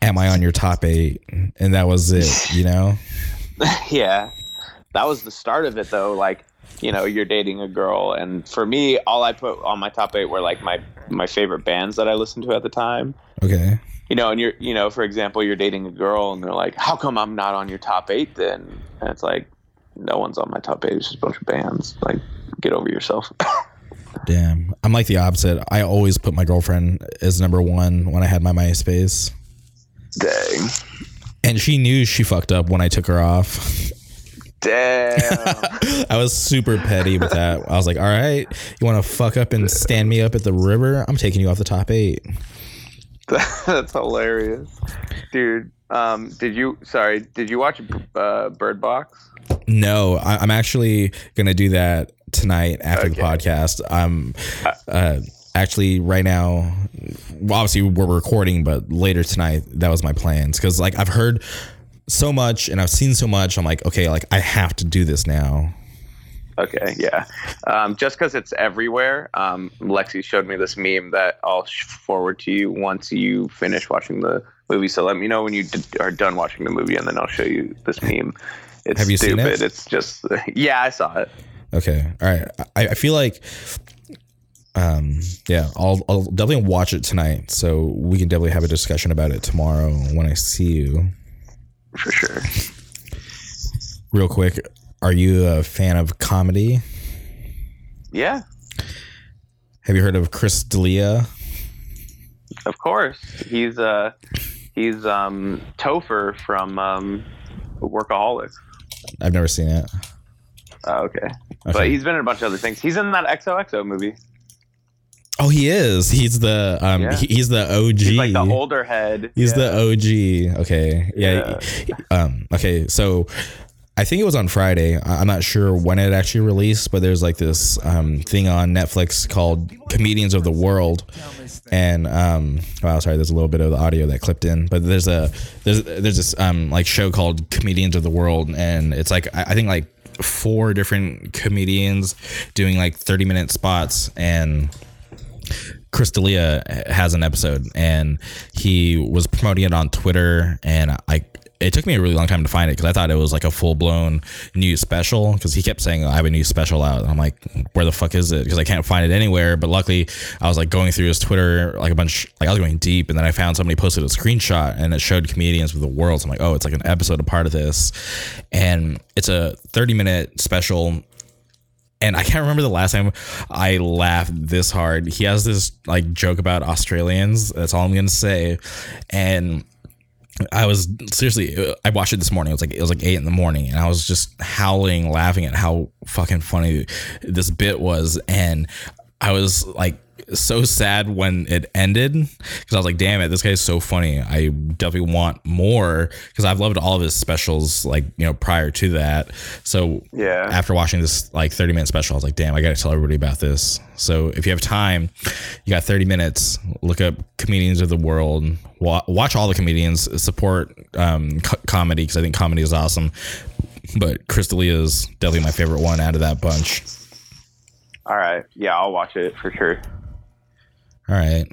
Am I on your top eight? And that was it. You know. yeah, that was the start of it though. Like, you know, you're dating a girl, and for me, all I put on my top eight were like my my favorite bands that I listened to at the time. Okay. You know, and you're, you know, for example, you're dating a girl, and they're like, "How come I'm not on your top eight then?" And it's like, no one's on my top eight. It's just a bunch of bands. Like, get over yourself. Damn. I'm like the opposite. I always put my girlfriend as number one when I had my MySpace. Dang. And she knew she fucked up when I took her off. Damn. I was super petty with that. I was like, all right, you want to fuck up and stand me up at the river? I'm taking you off the top eight. That's hilarious, dude. Um, did you? Sorry, did you watch uh, Bird Box? No, I, I'm actually going to do that tonight after the podcast. I'm uh, actually right now, obviously, we're recording, but later tonight, that was my plans. Cause like I've heard so much and I've seen so much. I'm like, okay, like I have to do this now. Okay, yeah. Um, just because it's everywhere, um, Lexi showed me this meme that I'll forward to you once you finish watching the movie. So let me know when you d- are done watching the movie, and then I'll show you this meme. It's Have you seen it? It's just yeah, I saw it. Okay. All right. I, I feel like, um, yeah, I'll, I'll definitely watch it tonight. So we can definitely have a discussion about it tomorrow when I see you. For sure. Real quick, are you a fan of comedy? Yeah, Have you heard of Chris D'Elia? of course. He's uh he's um Topher from um Workaholics. I've never seen it. Oh, okay. But he's been in a bunch of other things. He's in that XOXO movie. Oh, he is. He's the um. Yeah. he- he's the OG. He's like the older head. He's Yeah. the OG. Okay. Yeah. Um. Okay. So. I think it was on Friday. I'm not sure when it actually released, but there's like this um, thing on Netflix called Comedians of the World, and um, wow, sorry, there's a little bit of the audio that clipped in, but there's a there's there's this um like show called Comedians of the World, and it's like I, I think like four different comedians doing like 30 minute spots, and Chris D'Elia has an episode, and he was promoting it on Twitter, and I. It took me a really long time to find it because I thought it was like a full blown new special because he kept saying I have a new special out. And I'm like, where the fuck is it? Because I can't find it anywhere. But luckily, I was like going through his Twitter like a bunch, like I was going deep, and then I found somebody posted a screenshot and it showed comedians with the world. So I'm like, oh, it's like an episode, a part of this, and it's a 30 minute special and I can't remember the last time I laughed this hard. He has this like joke about Australians. That's all I'm gonna say. And I was seriously, I watched it this morning. It was like it was like eight in the morning, and I was just howling, laughing at how fucking funny this bit was. And I was like so sad when it ended because I was like, damn it, this guy is so funny. I definitely want more because I've loved all of his specials, like, you know, prior to that. So Yeah. after watching this like 30 minute special, I was like, damn, I got to tell everybody about this. So if you have time, you got 30 minutes, look up comedians of the world, wa- watch all the comedians, support um, co- comedy because I think comedy is awesome. But Chris D'Elia is definitely my favorite one out of that bunch. All right. Yeah, I'll watch it for sure. All right.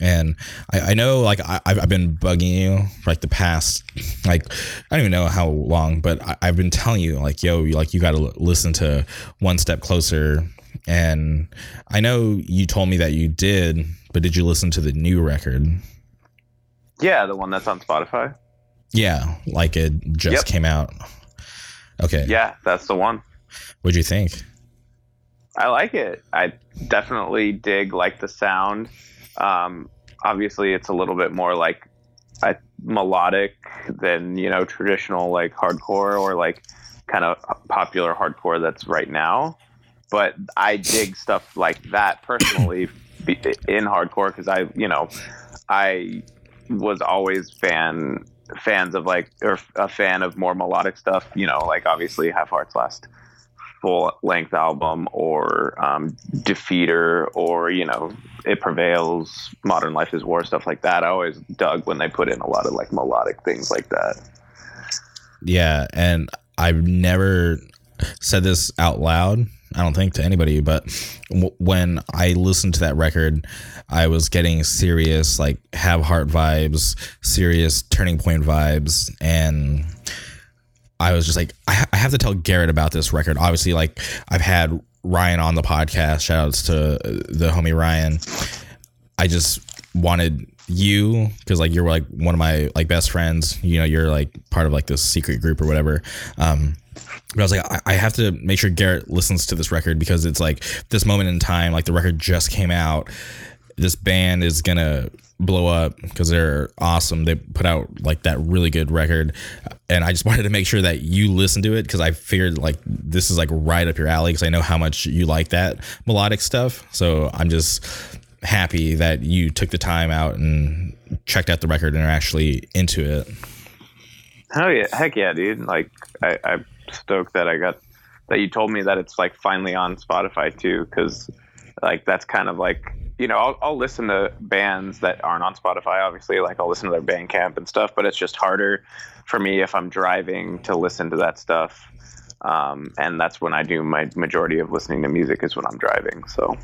And I, I know, like, I, I've I've been bugging you like the past, like, I don't even know how long, but I, I've been telling you, like, yo, you like, you got to listen to One Step Closer. And I know you told me that you did, but did you listen to the new record? Yeah, the one that's on Spotify. Yeah, like it just Yep. came out. Okay. Yeah, that's the one. What'd you think? I like it. I definitely dig like the sound. Um, obviously, it's a little bit more like melodic than you know traditional like hardcore or like kind of popular hardcore that's right now. But I dig stuff like that personally in hardcore because I you know I was always fan fans of like or a fan of more melodic stuff. You know, like obviously Have Heart's last full length album or um, Defeater or you know It Prevails, Modern Life is War, stuff like that. I always dug when they put in a lot of like melodic things like that. Yeah, and I've never said this out loud. I don't think to anybody, but w- when I listened to that record, I was getting serious, like have heart vibes, serious turning point vibes, and I was just like, I, ha- I have to tell Garrett about this record. Obviously, like I've had Ryan on the podcast. Shout outs to the homie Ryan. I just wanted you because like you're like one of my like best friends. You know, you're like part of like this secret group or whatever. Um, but I was like, I, I have to make sure Garrett listens to this record because it's like this moment in time. Like the record just came out. This band is gonna blow up because they're awesome. They put out like that really good record, and I just wanted to make sure that you listen to it because I figured like this is like right up your alley because I know how much you like that melodic stuff. So I'm just happy that you took the time out and checked out the record and are actually into it. Hell yeah, heck yeah, dude! Like I, I'm stoked that I got that you told me that it's like finally on Spotify too, because like that's kind of like you know, I'll, I'll listen to bands that aren't on Spotify. Obviously, like I'll listen to their Bandcamp and stuff, but it's just harder for me if I'm driving to listen to that stuff. Um, and that's when I do my majority of listening to music is when I'm driving. So.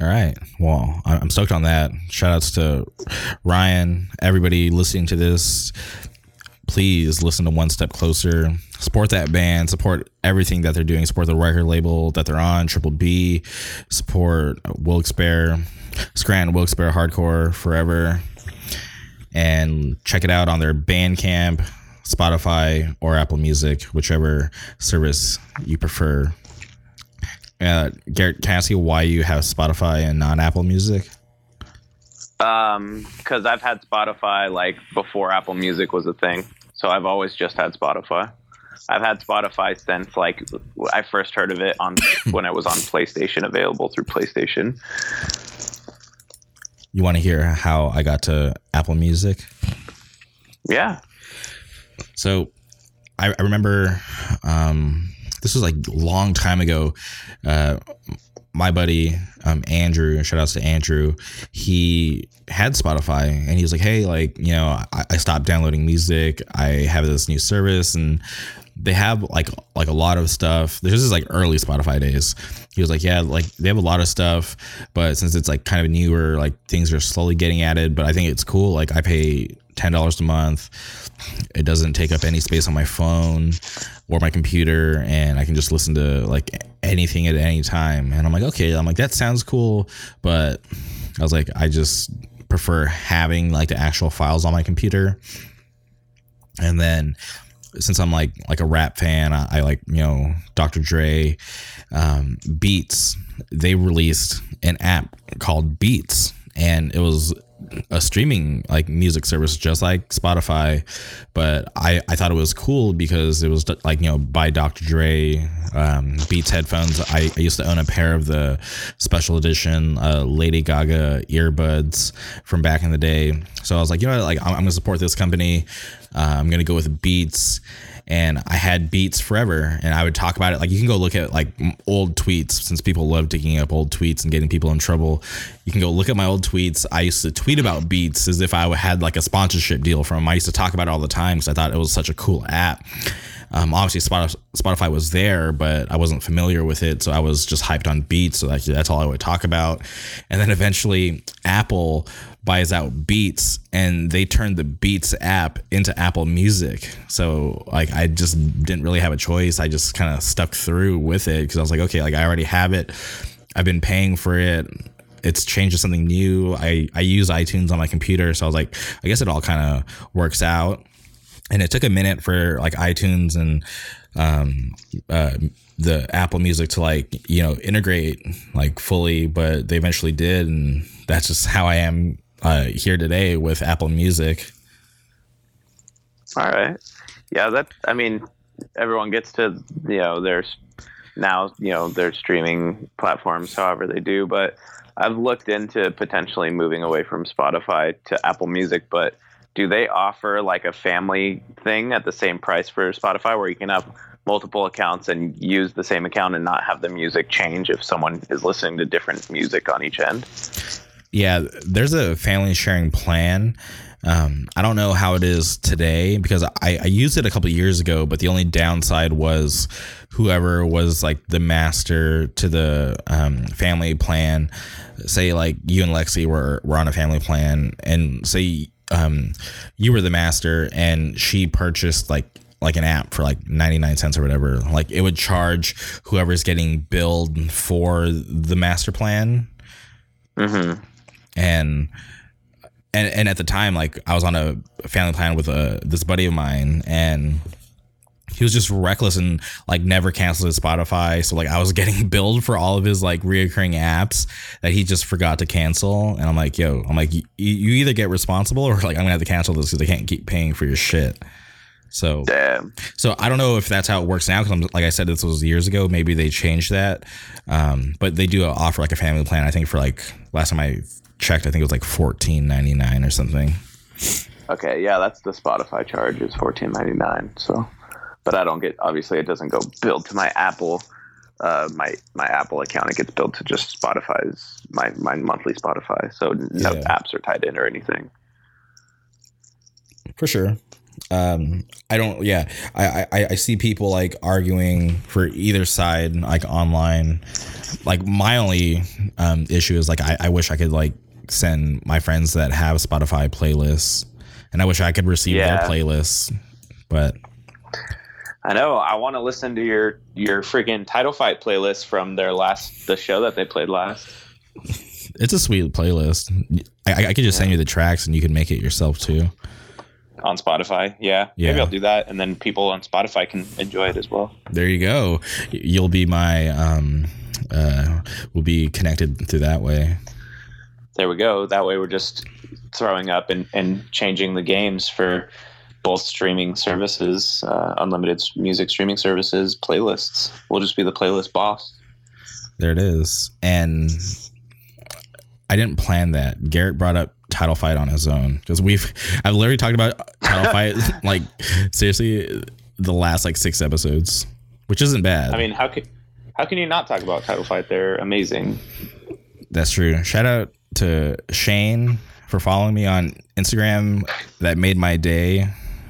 All right. Well, I'm stoked on that. Shout outs to Ryan, everybody listening to this please listen to One Step Closer. Support that band. Support everything that they're doing. Support the record label that they're on, Triple B. Support Wilkes-Barre, Scranton Wilkes-Barre Hardcore Forever. And check it out on their Bandcamp, Spotify, or Apple Music, whichever service you prefer. Uh, Garrett, can I ask you why you have Spotify and not Apple Music? Um, because I've had Spotify like before Apple Music was a thing, so I've always just had Spotify. I've had Spotify since like I first heard of it on when it was on PlayStation, available through PlayStation. You want to hear how I got to Apple Music? Yeah. So, I, I remember um, this was like a long time ago. Uh, my buddy um, Andrew, shout outs to Andrew, he had Spotify and he was like, Hey, like, you know, I, I, stopped downloading music. I have this new service and they have like like a lot of stuff. This is like early Spotify days. He was like, Yeah, like they have a lot of stuff, but since it's like kind of newer, like things are slowly getting added. But I think it's cool. Like I pay ten dollars a month. It doesn't take up any space on my phone or my computer and I can just listen to like anything at any time. And I'm like, okay, I'm like, that sounds cool. But I was like, I just prefer having like the actual files on my computer. And then since I'm like like a rap fan, I, I like you know Dr. Dre, um, Beats. They released an app called Beats, and it was a streaming like music service just like Spotify, but I I thought it was cool because it was like you know by Dr. Dre um, Beats headphones. I, I used to own a pair of the special edition uh, Lady Gaga earbuds from back in the day. So I was like, you know, like I'm, I'm gonna support this company. Uh, I'm gonna go with Beats and I had beats forever and I would talk about it. Like you can go look at like old tweets since people love digging up old tweets and getting people in trouble. You can go look at my old tweets. I used to tweet about beats as if I had like a sponsorship deal from them I used to talk about it all the time because I thought it was such a cool app. Um, obviously Spotify was there but I wasn't familiar with it so I was just hyped on beats so that's all I would talk about. And then eventually Apple buys out Beats and they turned the Beats app into Apple Music. So like I just didn't really have a choice. I just kind of stuck through with it because I was like, okay, like I already have it. I've been paying for it. It's changed to something new. I, I use iTunes on my computer. So I was like, I guess it all kind of works out. And it took a minute for like iTunes and um, uh, the Apple Music to like, you know, integrate like fully, but they eventually did. And that's just how I am uh, here today with Apple Music. All right. Yeah, that I mean, everyone gets to you know there's now you know their streaming platforms however they do, but I've looked into potentially moving away from Spotify to Apple Music, but do they offer like a family thing at the same price for Spotify where you can have multiple accounts and use the same account and not have the music change if someone is listening to different music on each end? Yeah, there's a family sharing plan. Um, I don't know how it is today because I, I used it a couple years ago, but the only downside was whoever was like the master to the um, family plan. Say like you and Lexi were were on a family plan, and say um, you were the master, and she purchased like like an app for like 99 cents or whatever like it would charge whoever's getting billed for the master plan Mm-hmm. And and and at the time like I was on a family plan with a this buddy of mine and he was just reckless and like never canceled his Spotify. So like I was getting billed for all of his like reoccurring apps that he just forgot to cancel. And I'm like yo I'm like you, either get responsible or like I'm gonna have to cancel this because I can't keep paying for your shit. So Damn. so I don't know if that's how it works now because like I said this was years ago. Maybe they changed that. Um, but they do offer like a family plan I think for like last time I checked I think it was like fourteen ninety nine or something Okay, yeah, that's the Spotify charge is fourteen ninety nine. So, but I don't get obviously it doesn't go billed to my Apple, uh, my my Apple account. It gets billed to just Spotify's my my monthly Spotify. So no Yeah. apps are tied in or anything. for sure um i don't yeah I, I i see people like arguing for either side like online like my only um issue is like i, I wish i could like send my friends that have spotify playlists and i wish i could receive Yeah. their playlists but I know. I want to listen to your your freaking title fight playlist from their last the show that they played last. it's a sweet playlist i, I, could just send you the tracks and you can make it yourself too on Spotify. Yeah. Yeah. Maybe I'll do that and then people on Spotify can enjoy it as well. there you go you'll be my um uh we'll be connected through that way There we go. That way we're just throwing up and, and changing the games for both streaming services, uh, unlimited music streaming services, playlists. We'll just be the playlist boss. There it is. And I didn't plan that. Garrett brought up title fight on his own because we've I've literally talked about title fight like seriously the last like six episodes, which isn't bad. I mean, how can how can you not talk about title fight? They're amazing. That's true. Shout out to Shane for following me on Instagram. That made my day.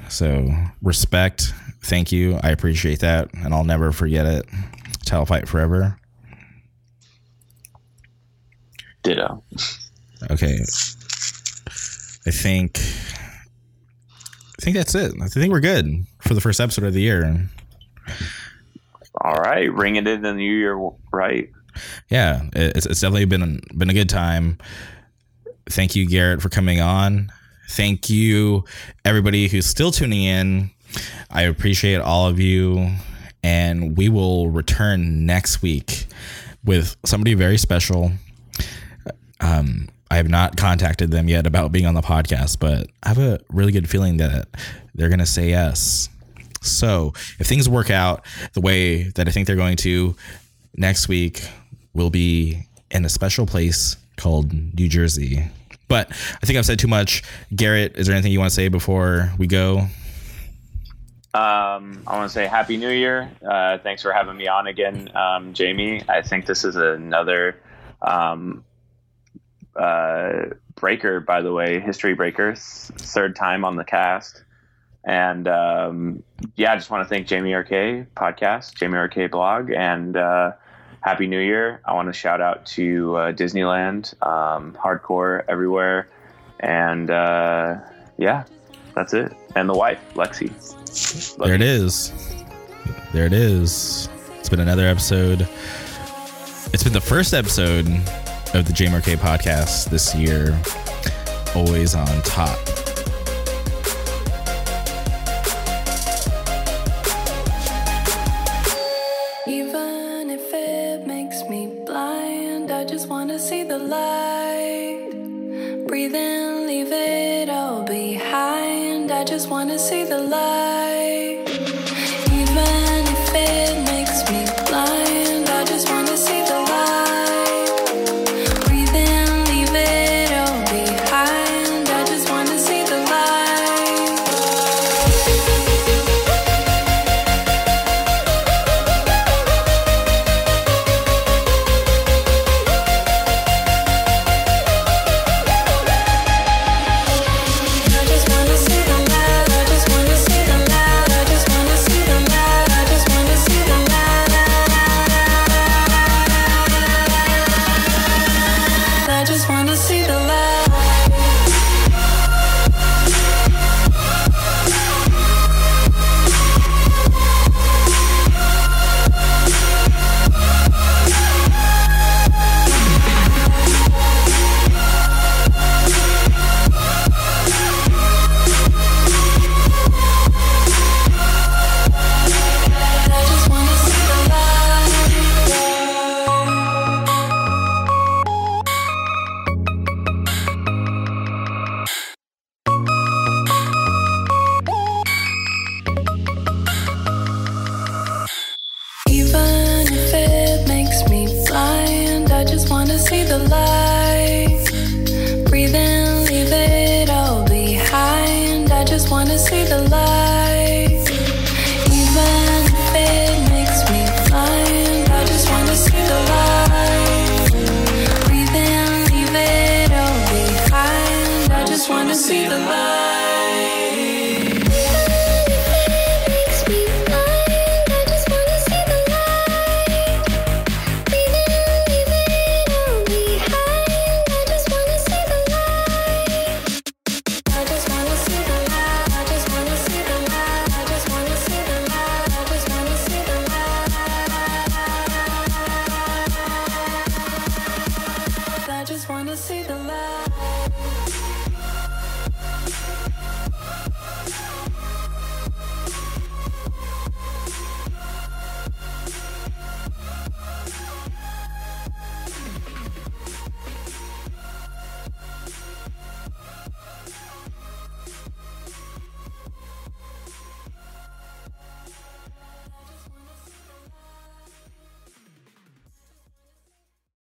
So respect. Thank you. I appreciate that. And I'll never forget it. Title fight forever. Ditto. Okay. I think I think that's it. I think we're good for the first episode of the year. All right, ringing it in the new year right. Yeah, it's, it's definitely been been a good time. Thank you, Garrett, for coming on. Thank you, everybody who's still tuning in. I appreciate all of you, and we will return next week with somebody very special. Um, I have not contacted them yet about being on the podcast, but I have a really good feeling that they're going to say yes. So, if things work out the way that I think they're going to, next week we'll be in a special place called New Jersey. But I think I've said too much. Garrett, is there anything you want to say before we go? Um, I want to say Happy New Year. Uh, thanks for having me on again, um, Jamie. I think this is another um, uh, breaker, by the way, history breaker, third time on the cast. And um, yeah, I just want to thank Jamie RK podcast, Jamie RK blog, and uh, Happy New Year. I want to shout out to uh, Disneyland, um, hardcore everywhere. And uh, yeah, that's it. And the wife, Lexi. Love There it you. is. There it is. It's been another episode. It's been the first episode of the JMRK podcast this year. Always on top.